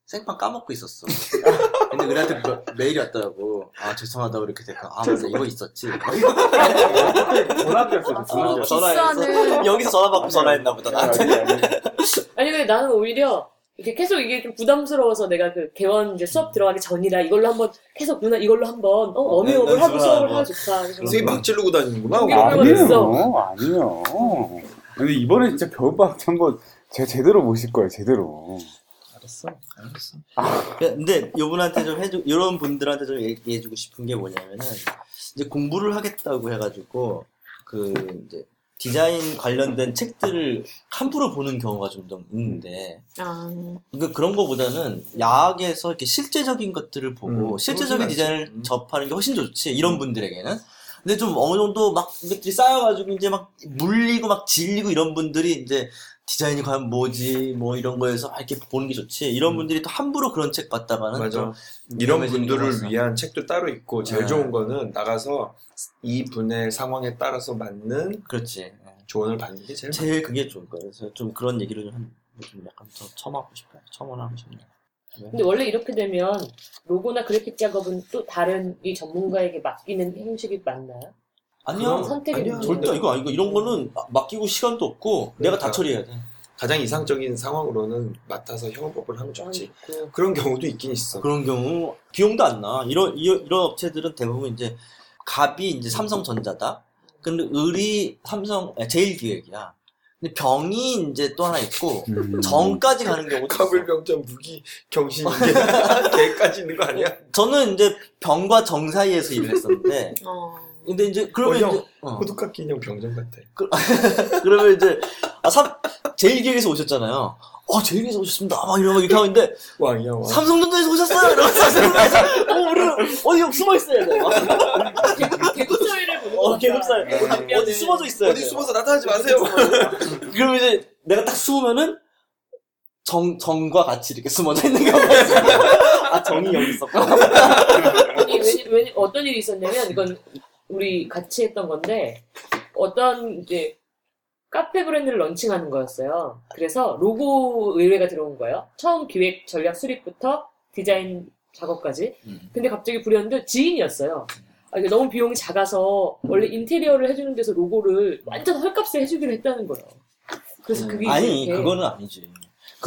B: 생판 까먹고 있었어. 근데 의뢰한테 뭐- 메일이 왔더라고. 아 죄송하다고 이렇게 됐고 아 맞아 이거 있었지.
A: 전화기였어,
B: 어,
A: 전화기.
C: 비싸는-
B: 여기서 전화 받고 전화했나 보다 나한테.
A: 아니, 아니.
E: 아니 근데 나는 오히려 이렇게 계속 이게 좀 부담스러워서 내가 그 개원 이제 수업 들어가기 전이라 이걸로 한번 계속 누나 이걸로 한번 어, 어미업을 하고
B: 연습을
E: 수업을
B: 하고.
E: 하면 좋다. 그래서
D: 선생님 막 지르고 다니는구나.
E: 됐어.
A: 아니에요, 아니에요. 근데 이번에 진짜 겨울방학 한번 제가 제대로 모실 거예요, 제대로.
B: 알았어, 알았어. 근데 요분한테 좀 해주, 이런 분들한테 좀 얘기해주고 싶은 게 뭐냐면은 이제 공부를 하겠다고 해가지고 그 이제 디자인 관련된 책들을 함부로 보는 경우가 좀, 좀 있는데
C: 아,
B: 그러니까 그런 거보다는 야학에서 이렇게 실제적인 것들을 보고
D: 음,
B: 실제적인 디자인을.
D: 음.
B: 접하는 게 훨씬 좋지 이런 분들에게는 근데 좀 어느 정도 막 이것들이 쌓여가지고 이제 막 물리고 막 질리고 이런 분들이 이제 디자인이 과연 뭐지 뭐 이런 거에서 막 이렇게 보는 게 좋지 이런
D: 음.
B: 분들이 또 함부로 그런 책 봤다가는
D: 맞아.
B: 좀
D: 이런 분들을. 위한 책도 따로 있고 제일
B: 네.
D: 좋은 거는 나가서 이 분의 상황에 따라서 맞는
B: 그렇지
D: 조언을 받는 게 제일
B: 제일 그게 좋을 거예요 그래서 좀 그런 얘기를 좀, 한- 좀 약간 더 첨하고 싶어요 첨언하고 싶네요
E: 근데 원래 이렇게 되면 로고나 그래픽 작업은 또 다른 이 전문가에게 맡기는 형식이 맞나요?
B: 아니야
E: 그런 선택이
D: 아니야.
B: 절대 이거 아니고 이런 거는 맡기고 시간도 없고 내가 다
D: 그러니까.
B: 처리해야 돼
D: 가장 이상적인 상황으로는 맡아서 영업법을 하면 좋지. 그런 경우도 있긴 있어.
B: 그런 경우 비용도 안 나. 이런 이- 이런 업체들은 대부분 이제 갑이 이제 삼성전자다. 근데 을이 삼성 아, 제일기획이야. 근데 병이 이제 또 하나 있고
A: 음.
B: 정까지 가는 경우도.
D: 가불병전 무기 경신 개까지 있는 거 아니야?
B: 저는 이제 병과 정 사이에서 일을 했었는데
C: 어.
B: 근데 이제 그러면
D: 어, 형.
B: 이제 어.
D: 호두깎이 인형 병전 같아.
B: 그 러면 이제 아 삼 제일기획에서 오셨잖아요. 어 제일기획에서 오셨습니다. 막 이러면 이렇게 하고 있는데
D: 왕이야 왕.
B: 삼성전자에서 오셨어요. 이러면서 삼성전자에서 어 우리 어디 형 숨어 있어야 돼. 막.
E: 개국 사회를 보는
B: 어. 개국살
E: 네.
B: 어디 숨어져 있어야
D: 어디
B: 돼요.
D: 숨어서 나타나지 마세요.
B: 그러면 이제 내가 딱 숨으면은 정, 정과 같이 이렇게 숨어져 있는 경우가 있어. 아, 정이 여기 있었구나.
E: 아니, 왜, 왜, 어떤 일이 있었냐면, 이건 우리 같이 했던 건데, 어떤 이제 카페 브랜드를 런칭하는 거였어요. 그래서 로고 의뢰가 들어온 거예요. 처음 기획 전략 수립부터 디자인 작업까지. 근데 갑자기 불현듯 지인이었어요. 아, 이게 너무 비용이 작아서 원래 인테리어를 해주는 데서 로고를 완전 헐값에 해주기로 했다는 거예요. 그래서 그게
B: 아니,
E: 이렇게
B: 그거는 아니지.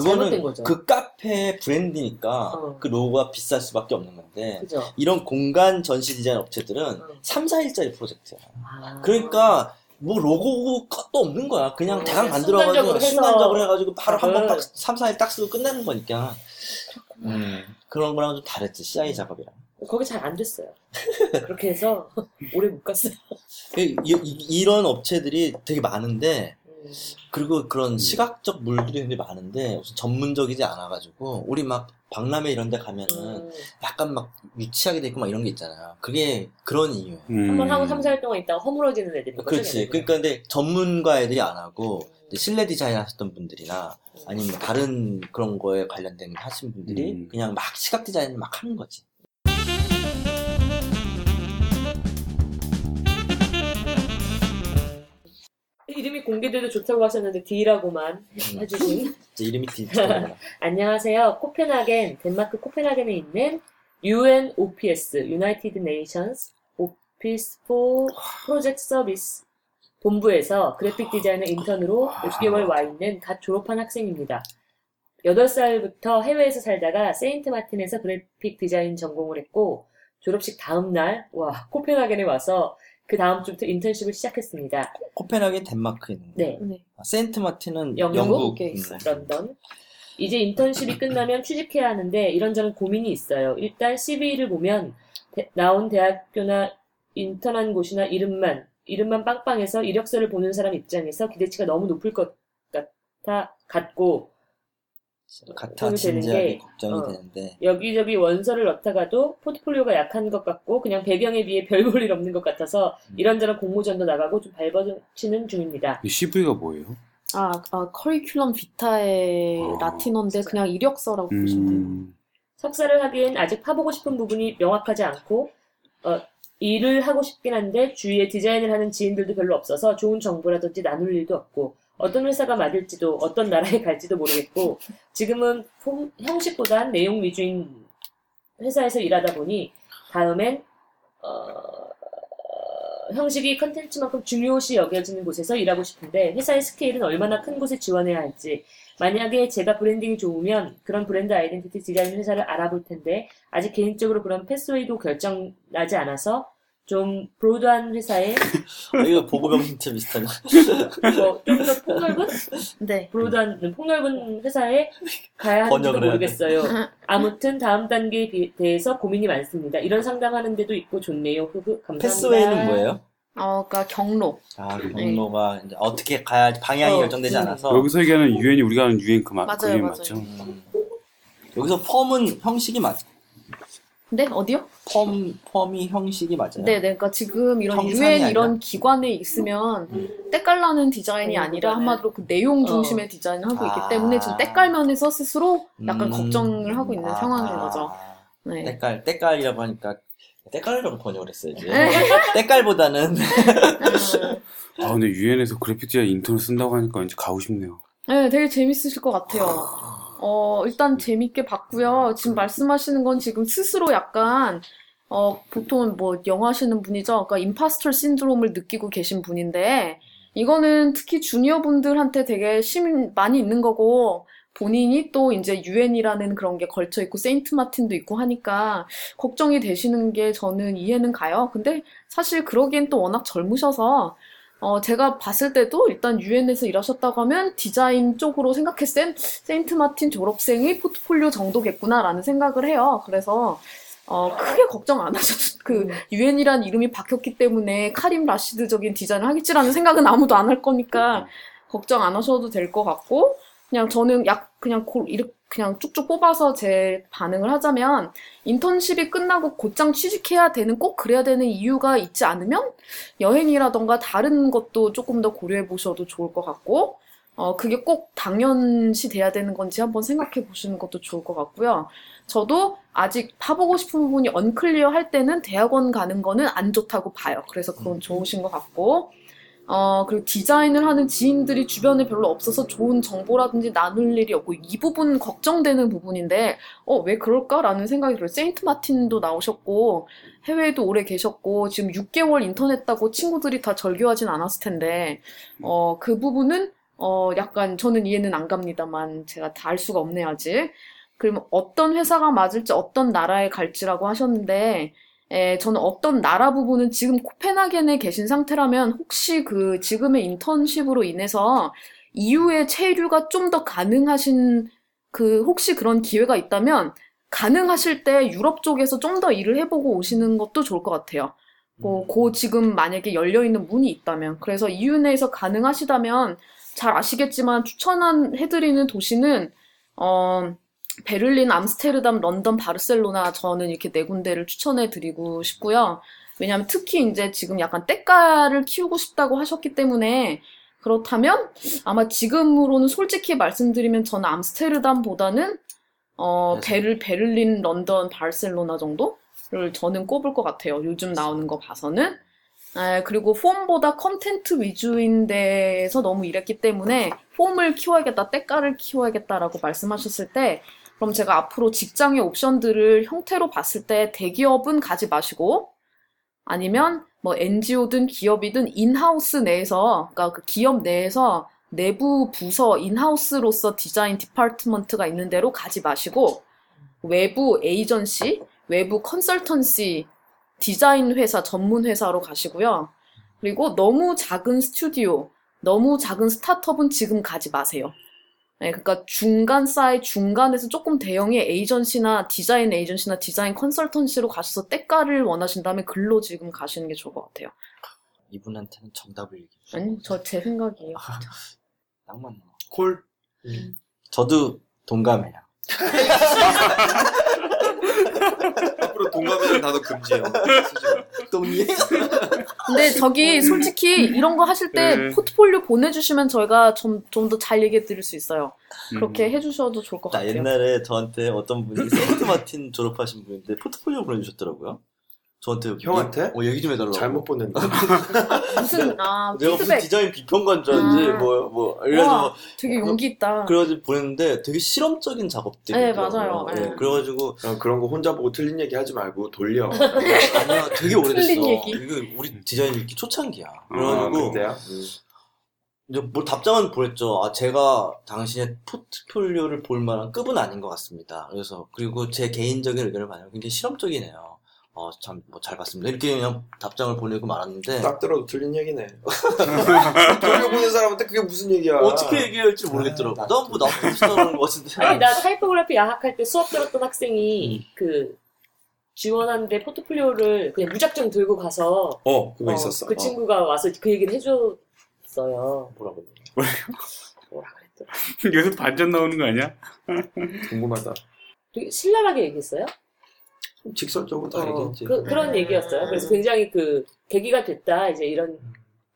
E: 잘못된
B: 그거는
E: 거죠.
B: 그 카페 브랜드니까
E: 어.
B: 그 로고가 비쌀 수밖에 없는 건데,
E: 그죠.
B: 이런 공간 전시 디자인 업체들은
E: 어.
B: 3, 4일짜리 프로젝트야.
E: 아.
B: 그러니까, 뭐 로고 것도 없는 거야. 그냥
E: 어,
B: 대강 만들어가지고
E: 순간적으로 해서
B: 순간적으로 해가지고 바로 한 번. 딱 3, 4일 딱 쓰고 끝내는 거니까. 음, 그런 거랑 좀 다르지, CI 작업이랑.
E: 거기 잘 안 됐어요. 그렇게 해서 오래 못 갔어요.
B: 이, 이, 런 업체들이 되게 많은데
E: 음.
B: 그리고 그런 시각적 물들이 굉장히 많은데 전문적이지 않아가지고 우리 막 박람회 이런 데 가면은
E: 음.
B: 약간 막 유치하게 돼 있고 막 이런 게 있잖아요. 그게 그런 이유예요.
A: 음.
E: 한번 하고 3, 4일 동안 있다가 허물어지는 거죠.
B: 그렇지. 그러니까 근데 전문가 애들이 안 하고
E: 음.
B: 실내 디자인 하셨던 분들이나 아니면 뭐 다른 그런 거에 관련된 하신 분들이
A: 음.
B: 그냥 막 시각 디자인 막 하는 거지.
E: 이름이 공개돼도 좋다고 하셨는데 D라고만
B: 음.
E: 해주신
B: 이제 이름이 디지털.
E: 안녕하세요. 코펜하겐 덴마크 코펜하겐에 있는 UNOPS United Nations Office for Project Service 본부에서 그래픽 디자이너 인턴으로 6개월 와 있는 갓 졸업한 학생입니다. 8살부터 해외에서 살다가 세인트 마틴에서 그래픽 디자인 전공을 했고 졸업식 다음 날 와, 코펜하겐에 와서 그 다음 주부터 인턴십을 시작했습니다.
B: 코펜하겐 덴마크에 있는 거.
E: 네,
C: 네.
B: 아, 세인트 마틴은
E: 영국?
B: 영국.
C: 에
B: 음.
C: 있어요.
E: 런던. 이제 인턴십이 끝나면 취직해야 하는데 이런저런 고민이 있어요. 일단 CV를 보면 대- 나온 대학교나 인턴한 곳이나 이름만 이름만 빵빵해서 이력서를 보는 사람 입장에서 기대치가 너무 높을 것 같아 같고
B: 같아 진지하게
E: 게,
B: 걱정이
E: 어.
B: 되는데
E: 여기저기 원서를 넣다가도 포트폴리오가 약한 것 같고 그냥 배경에 비해 별 볼 일 없는 것 같아서 이런저런 공모전도 나가고 좀 발버치는 중입니다.
A: 이 CV가 뭐예요?
C: 아, 아 커리큘럼 비타의
A: 아.
C: 라틴어인데 그냥 이력서라고 보시면 돼요.
A: 음,
E: 석사를 하기엔 아직 파보고 싶은 부분이 명확하지 않고 어, 일을 하고 싶긴 한데 주위에 디자인을 하는 지인들도 별로 없어서 좋은 정보라든지 나눌 일도 없고 어떤 회사가 맞을지도 어떤 나라에 갈지도 모르겠고 지금은 폼- 형식보단 내용 위주인 회사에서 일하다 보니 다음엔 어, 형식이 컨텐츠만큼 중요시 여겨지는 곳에서 일하고 싶은데 회사의 스케일은 얼마나 큰 곳에 지원해야 할지 만약에 제가 브랜딩이 좋으면 그런 브랜드 아이덴티티 디자인 회사를 알아볼 텐데 아직 개인적으로 그런 pathway도 결정 나지 않아서 좀 broad한 회사에
B: 어, 이거 보고병 진짜 비슷하네.
E: 뭐좀 더 폭넓은
C: 네.
E: broad한 폭넓은 회사에 가야 하는지도
B: 번역을 해야
E: 모르겠어요. 아무튼 다음 단계에 비- 대해서 고민이 많습니다. 이런 상담하는 데도 있고 좋네요. 흐흐 감사합니다.
B: pathway는 뭐예요?
C: 어, 그러니까 경로.
B: 아, 그 경로가 이제 어떻게 가야 방향이
E: 어,
B: 결정되지
E: 음.
B: 않아서
A: 여기서 얘기하는 유엔이 우리가 아는 유엔 그 마,
C: 맞아요,
A: 그게
C: 맞아요.
A: 맞죠?
B: 음. 여기서 펌은 형식이 맞
C: 네, 어디요?
B: 펌 펌이 형식이 맞아요.
C: 네, 네. 그러니까 지금 이런 유엔
B: 아니라?
C: 이런 기관에 있으면 때깔나는 디자인이
E: 음,
C: 아니라
E: 그거는-
C: 한마디로 그 내용
E: 어.
C: 중심의 디자인을 하고
B: 아.
C: 있기 때문에 지금 때깔면에서 스스로 약간
B: 음.
C: 걱정을 하고 있는
B: 아,
C: 상황인
B: 아.
C: 거죠. 네.
B: 때깔 때깔이라고 하니까 때깔이라고 번역을 했어야지.
C: 네.
B: 때깔보다는
C: 음,
A: 아 근데 유엔에서 그래픽 디자인 인턴을 쓴다고 하니까 왠지 가고 싶네요.
C: 네, 되게 재밌으실 것 같아요. 어, 일단 재밌게 봤고요. 지금 말씀하시는 건 지금 스스로 약간, 어, 보통 뭐, 영어 하시는 분이죠. 그러니까 임파스터 신드롬을 느끼고 계신 분인데, 이거는 특히 주니어 분들한테 되게 심, 많이 있는 거고, 본인이 또 이제 유엔이라는 그런 게 걸쳐 있고, 세인트 마틴도 있고 하니까, 걱정이 되시는 게 저는 이해는 가요. 근데 사실 그러기엔 또 워낙 젊으셔서, 어, 제가 봤을 때도 일단 유엔에서 일하셨다고 하면 디자인 쪽으로 생각했을 땐 세인트 마틴 졸업생의 포트폴리오 정도겠구나라는 생각을 해요. 그래서 어, 크게 걱정 안 하셔도 그 유엔이란 이름이 박혔기 때문에 카림 라시드적인 디자인을 하겠지라는 생각은 아무도 안 할 거니까 걱정 안 하셔도 될 것 같고 그냥 저는 약 그냥 고, 이렇게 그냥 쭉쭉 뽑아서 제 반응을 하자면 인턴십이 끝나고 곧장 취직해야 되는 꼭 그래야 되는 이유가 있지 않으면 여행이라던가 다른 것도 조금 더 고려해 보셔도 좋을 것 같고, 어, 그게 꼭 당연시 돼야 되는 건지 한번 생각해 보시는 것도 좋을 것 같고요. 저도 아직 파보고 싶은 부분이 언클리어 할 때는 대학원 가는 거는 안 좋다고 봐요. 그래서 그건 좋으신 것 같고, 어, 그리고 디자인을 하는 지인들이 주변에 별로 없어서 좋은 정보라든지 나눌 일이 없고, 이 부분 걱정되는 부분인데, 어, 왜 그럴까라는 생각이 들어요. 세인트 마틴도 나오셨고, 해외에도 오래 계셨고, 지금 6개월 인턴 했다고 친구들이 다 절교하진 않았을 텐데, 어, 그 부분은, 어, 약간 저는 이해는 안 갑니다만, 제가 다 알 수가 없네요, 아직. 그러면 어떤 회사가 맞을지, 어떤 나라에 갈지라고 하셨는데, 에, 저는 어떤 나라 부분은 지금 코펜하겐에 계신 상태라면, 혹시 그 지금의 인턴십으로 인해서 이후에 체류가 좀 더 가능하신, 그, 혹시 그런 기회가 있다면, 가능하실 때 유럽 쪽에서 좀 더 일을 해보고 오시는 것도 좋을 것 같아요. 뭐, 고 지금 만약에 열려있는 문이 있다면. 그래서 EU 내에서 가능하시다면 잘 아시겠지만 추천한 해드리는 도시는, 어, 베를린, 암스테르담, 런던, 바르셀로나 저는 이렇게 네 군데를 추천해 드리고 싶고요. 왜냐하면 특히 이제 지금 약간 때깔을 키우고 싶다고 하셨기 때문에 그렇다면 아마 지금으로는 솔직히 말씀드리면 저는 암스테르담보다는 어, 베를, 베를린, 런던, 바르셀로나 정도를 저는 꼽을 것 같아요. 요즘 나오는 거 봐서는. 에, 그리고 폼보다 content 위주인 데에서 너무 일했기 때문에 폼을 키워야겠다, 때깔을 키워야겠다라고 말씀하셨을 때 그럼 제가 앞으로 직장의 옵션들을 형태로 봤을 때 대기업은 가지 마시고 아니면 뭐 NGO든 기업이든 in-house 내에서 그러니까 그 기업 내에서 내부 부서 in-house로서 디자인 department가 있는 데로 가지 마시고 외부 에이전시, 외부 consultancy 디자인 회사 전문 회사로 가시고요. 그리고 너무 작은 스튜디오, 너무 작은 스타트업은 지금 가지 마세요. 네, 그러니까 중간 사이 중간에서 조금 대형의 에이전시나 디자인 에이전시나 디자인 consultancy로 가셔서 때깔을 원하신다면 글로 지금 가시는 게 좋을 것 같아요.
B: 이분한테는 정답을 얘기해 주세요.
C: 아니, 저 제 생각이에요.
B: 딱 맞네.
D: 콜.
B: 저도 동감해요.
D: 동감이라는 단어 금지예요.
B: 동의?
C: 근데 저기 솔직히 이런 거 하실 때
A: 네.
C: 포트폴리오 보내주시면 저희가 좀 좀 더 잘 얘기해 드릴 수 있어요. 그렇게
A: 음.
C: 해주셔도 좋을 것
B: 나
C: 같아요.
B: 옛날에 저한테 어떤 분이 세인트 마틴 졸업하신 분인데 포트폴리오 보내주셨더라고요. 저한테
D: 형한테?
B: 어, 얘기 좀 해달라고.
D: 잘못 보냈나?
C: 무슨 아
B: 내가 무슨
C: 피드백
B: 디자인 비평관 줄 알았지
C: 음.
B: 뭐, 뭐, 그래가지고,
C: 와, 되게 용기 있다.
B: 그래가지고 보냈는데 되게 실험적인 작업들이
C: 네,
B: 있더라고요.
C: 맞아요. 네.
B: 그래가지고,
D: 어, 그런 거 혼자 보고 틀린 얘기 하지 말고 돌려.
B: 아니야, 되게 오래됐어.
C: 틀린 얘기.
B: 이거 우리 디자인 읽기 초창기야.
D: 아,
B: 그래가지고,
D: 그때야? 음.
B: 이제 뭐 답장은 보냈죠. 아, 제가 당신의 포트폴리오를 볼 만한 급은 아닌 것 같습니다. 그래서, 그리고 제 개인적인 의견을 말하면 굉장히 실험적이네요. 어, 참, 뭐, 잘 봤습니다. 이렇게 그냥 답장을 보내고 말았는데,
D: 딱 들어도 틀린 얘기네. 돌려보낸 사람한테 그게 무슨 얘기야?
B: 어떻게 얘기해야 할지 모르겠더라고.
D: 아,
B: 난뭐 나쁜 짓 하는 것 같은데.
E: 아니 나 타이포그래피 야학할 때 수업 들었던 학생이 그 지원하는데 포트폴리오를 그냥 무작정 들고 가서
D: 어, 그거
E: 어,
D: 있었어.
E: 그
D: 어.
E: 친구가 와서 그 얘기를 해줬어요.
B: 뭐라고.
E: 뭐라 그랬더라.
A: 여기서 반전 나오는 거 아니야?
D: 궁금하다.
E: 되게 신랄하게 얘기했어요.
D: 좀 직설적으로 다
E: 어,
D: 얘기했지.
E: 그, 그런 얘기였어요. 그래서 굉장히 그 계기가 됐다 이제 이런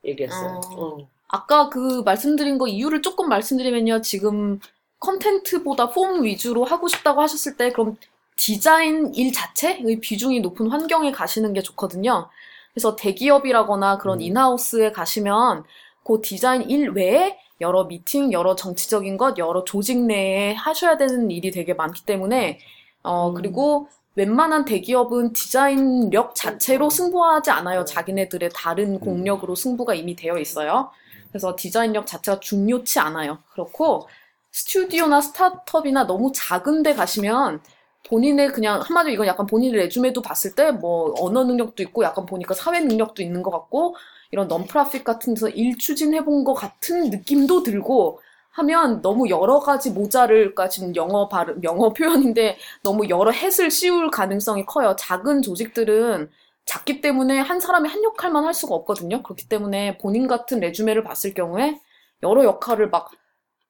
E: 얘기였어요.
C: 어.
E: 어.
C: 아까 그 말씀드린 거 이유를 조금 말씀드리면요. 지금 컨텐츠보다 폼 위주로 하고 싶다고 하셨을 때 그럼 디자인 일 자체의 비중이 높은 환경에 가시는 게 좋거든요. 그래서 대기업이라거나 그런
D: 음.
C: 인하우스에 가시면 그 디자인 일 외에 여러 미팅, 여러 정치적인 것, 여러 조직 내에 하셔야 되는 일이 되게 많기 때문에 어
E: 음.
C: 그리고 웬만한 대기업은 디자인력 자체로 승부하지 않아요. 자기네들의 다른 공력으로 승부가 이미 되어 있어요. 그래서 디자인력 자체가 중요치 않아요. 그렇고 스튜디오나 스타트업이나 너무 작은 데 가시면 본인의 그냥 한마디로 이건 약간 본인의 레주메도 봤을 때 뭐 언어 능력도 있고 약간 보니까 사회 능력도 있는 것 같고 이런 넌프라핏 같은 데서 일 추진해 본 것 같은 느낌도 들고 하면 너무 여러 가지 모자를 그러니까 지금 영어 발음 영어 표현인데 너무 여러 햇을 씌울 가능성이 커요. 작은 조직들은 작기 때문에 한 사람이 한 역할만 할 수가 없거든요. 그렇기 때문에 본인 같은 레주메를 봤을 경우에 여러 역할을 막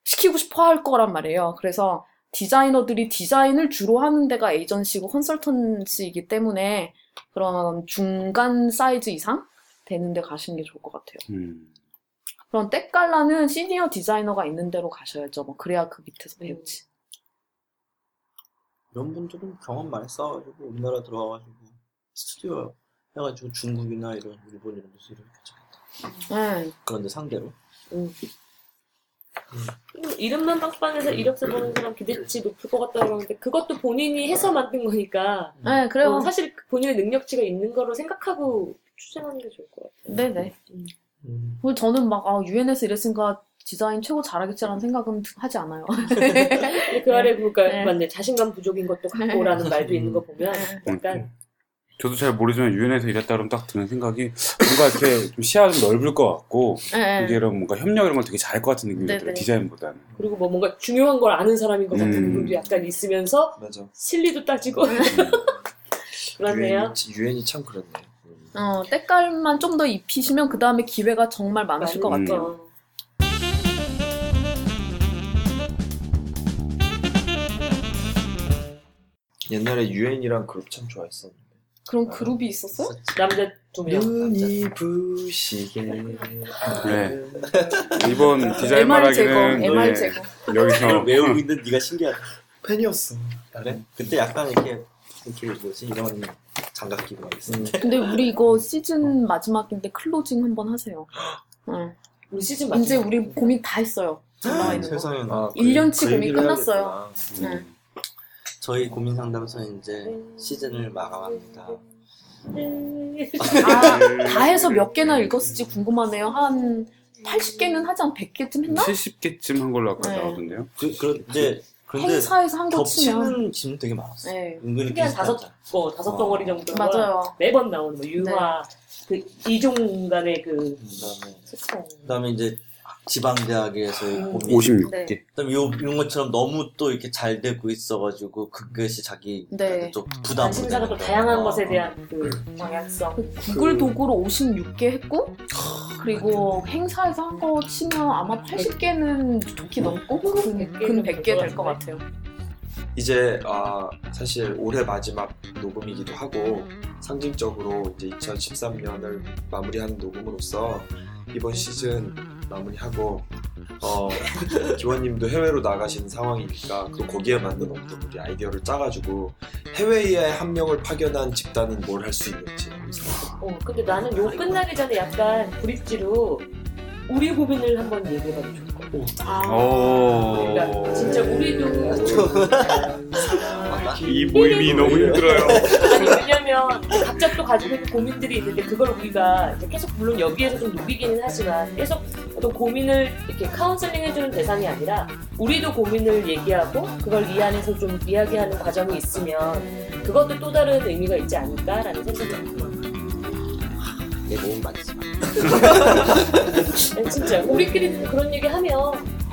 C: 시키고 싶어 할 거란 말이에요. 그래서 디자이너들이 디자인을 주로 하는 데가 에이전시고 컨설턴시이기 때문에 그런 중간 사이즈 이상 되는 데 가시는 게 좋을 것 같아요.
A: 음.
C: 그런 때깔나는 시니어 디자이너가 있는 데로 가셔야죠. 뭐 그래야 그 밑에서 배우지.
B: 이런 분들은 경험 많이 쌓아가지고 우리나라 들어와가지고 스튜디오 해가지고 중국이나 이런 일본 이런 데서 이렇게 괜찮겠다.
C: 네.
B: 그런데 상대로.
E: 음, 이름만 빵빵해서 이력서 보는 사람 기대치 높을 것 같다고 그러는데 그것도 본인이 해서 만든 거니까
C: 네, 그래요.
E: 어, 사실 본인의 능력치가 있는 거로 생각하고 추진하는 게 좋을 것 같아요.
C: 네네.
B: 음.
C: 그리고 저는 막, 아, UN에서 이랬으니까 디자인 최고 잘하겠지라는 생각은 하지 않아요.
E: 그 아래 보니까
C: 네.
E: 맞네 자신감 부족인 것도 같고라는 말도 있는 거 보면
C: 네.
E: 약간
A: 저도 잘 모르지만 유엔에서 일했다 그러면 딱 드는 생각이 뭔가 이렇게 좀 시야가 좀 넓을 것 같고
C: 네.
A: 이게 이런 뭔가 협력 이런 걸 되게 잘할 것 같은 느낌이
C: 네네.
A: 들어요. 디자인보다는.
E: 그리고 뭐 뭔가 중요한 걸 아는 사람인 것 같은
A: 음.
E: 부분도 약간 있으면서
D: 맞아.
E: 실리도 따지고 그러네요.
D: 유엔이, 유엔이 참 그렇네. 음.
C: 어, 때깔만 좀 더 입히시면 그 다음에 기회가 정말 많으실 것
A: 음.
C: 같아요.
E: 어.
D: 옛날에 유엔이랑 그룹 참 좋아했었는데.
C: 그런 그룹이 있었어요?
E: 남자 두 명.
D: 눈이 부시게.
A: 네. 이번 디자인
C: MR 제거,
A: 말하기는
C: MR
A: 예,
C: 제거.
A: 여기서
B: 외우고 있는 네가 신기하다.
D: 팬이었어.
B: 그래? 그때 약간 이렇게 이렇게 뭐지 이런 장갑 끼고 막 있었는데.
C: 근데 우리 이거 시즌 마지막인데 클로징 한번 하세요. 응.
E: 우리 시즌 맞죠?
C: 이제 우리 고민 다 했어요. 있는 거.
B: 세상에
D: 아, 그-
C: 1년치
D: 그
C: 고민
D: 얘기를
C: 끝났어요.
D: 해야겠구나.
C: 네.
A: 음.
B: 저희 고민 상담소 이제 시즌을 마감합니다.
C: 아, 다 해서 몇 개나 읽었을지 궁금하네요. 한 80개는 하지 않 100개쯤 했나?
A: 70개쯤 한 걸로 아까
C: 네.
A: 나오던데요.
B: 그, 그 이제 근데
C: 행사에서 한 거 치면
B: 겹치는 질문 되게 많았어.
C: 네.
E: 은근히 한 다섯,
B: 비슷하다.
E: 어, 다섯
B: 어.
E: 덩어리 정도가
C: 맞아요.
E: 매번 나오는 뭐 유화, 그 이종 간의 그
B: 그다음에
E: 소통.
B: 그다음에 이제 지방대학에서의
E: 음.
B: 고민.
A: 56개.
C: 네.
B: 그다음에 요, 이런 것처럼 너무 또 이렇게 잘 되고 있어가지고 그것이 자기
C: 네.
B: 좀 부담.
E: 관심사가 또 다양한 것에 대한 그 방향성.
C: 그 구글 도구로 56개 했고 그리고 행사에서 한 거 치면 아마 80개는 좋게 넘고 근, 근 100개 될 것 같아요.
D: 이제 아, 사실 올해 마지막 녹음이기도 하고 상징적으로 이제 2013년을 마무리하는 녹음으로서 이번 시즌 마무리하고 어, 기원님도 해외로 나가시는 상황이니까 그 거기에 맞는 어떤 우리 아이디어를 짜가지고 해외에 한 명을 파견한 집단은 뭘 할 수 있는지
E: 어, 근데 나는 요 끝나기 전에 약간 브릿지로 우리 고민을 한번 얘기해봐도 좋을 것 같아.
C: 아,
E: 그러니까 진짜 우리도
D: 이 모임이 너무 힘들어요.
E: 아니 왜냐면 각자 또 가지고 있는 고민들이 있는데 그걸 우리가 이제 계속 물론 여기에서 좀 녹이기는 하지만 계속 어떤 고민을 이렇게 카운슬링 해주는 대상이 아니라 우리도 고민을 얘기하고 그걸 이 안에서 좀 이야기하는 과정이 있으면 그것도 또 다른 의미가 있지 않을까라는 생각이 듭니다.
B: 내 몸은 많지.
E: 아니, 진짜 우리끼리 그런 얘기 하면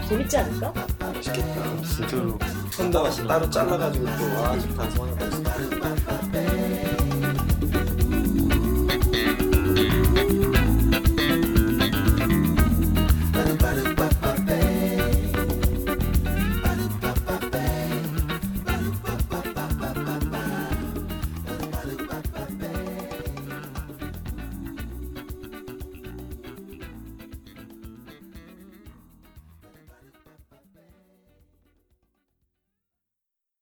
E: 재밌지 않을까?
D: 맛있겠다.
A: 진짜로.
D: 혼자 따로 잘라가지고 또 와, 좋다, 성황이 맛있다.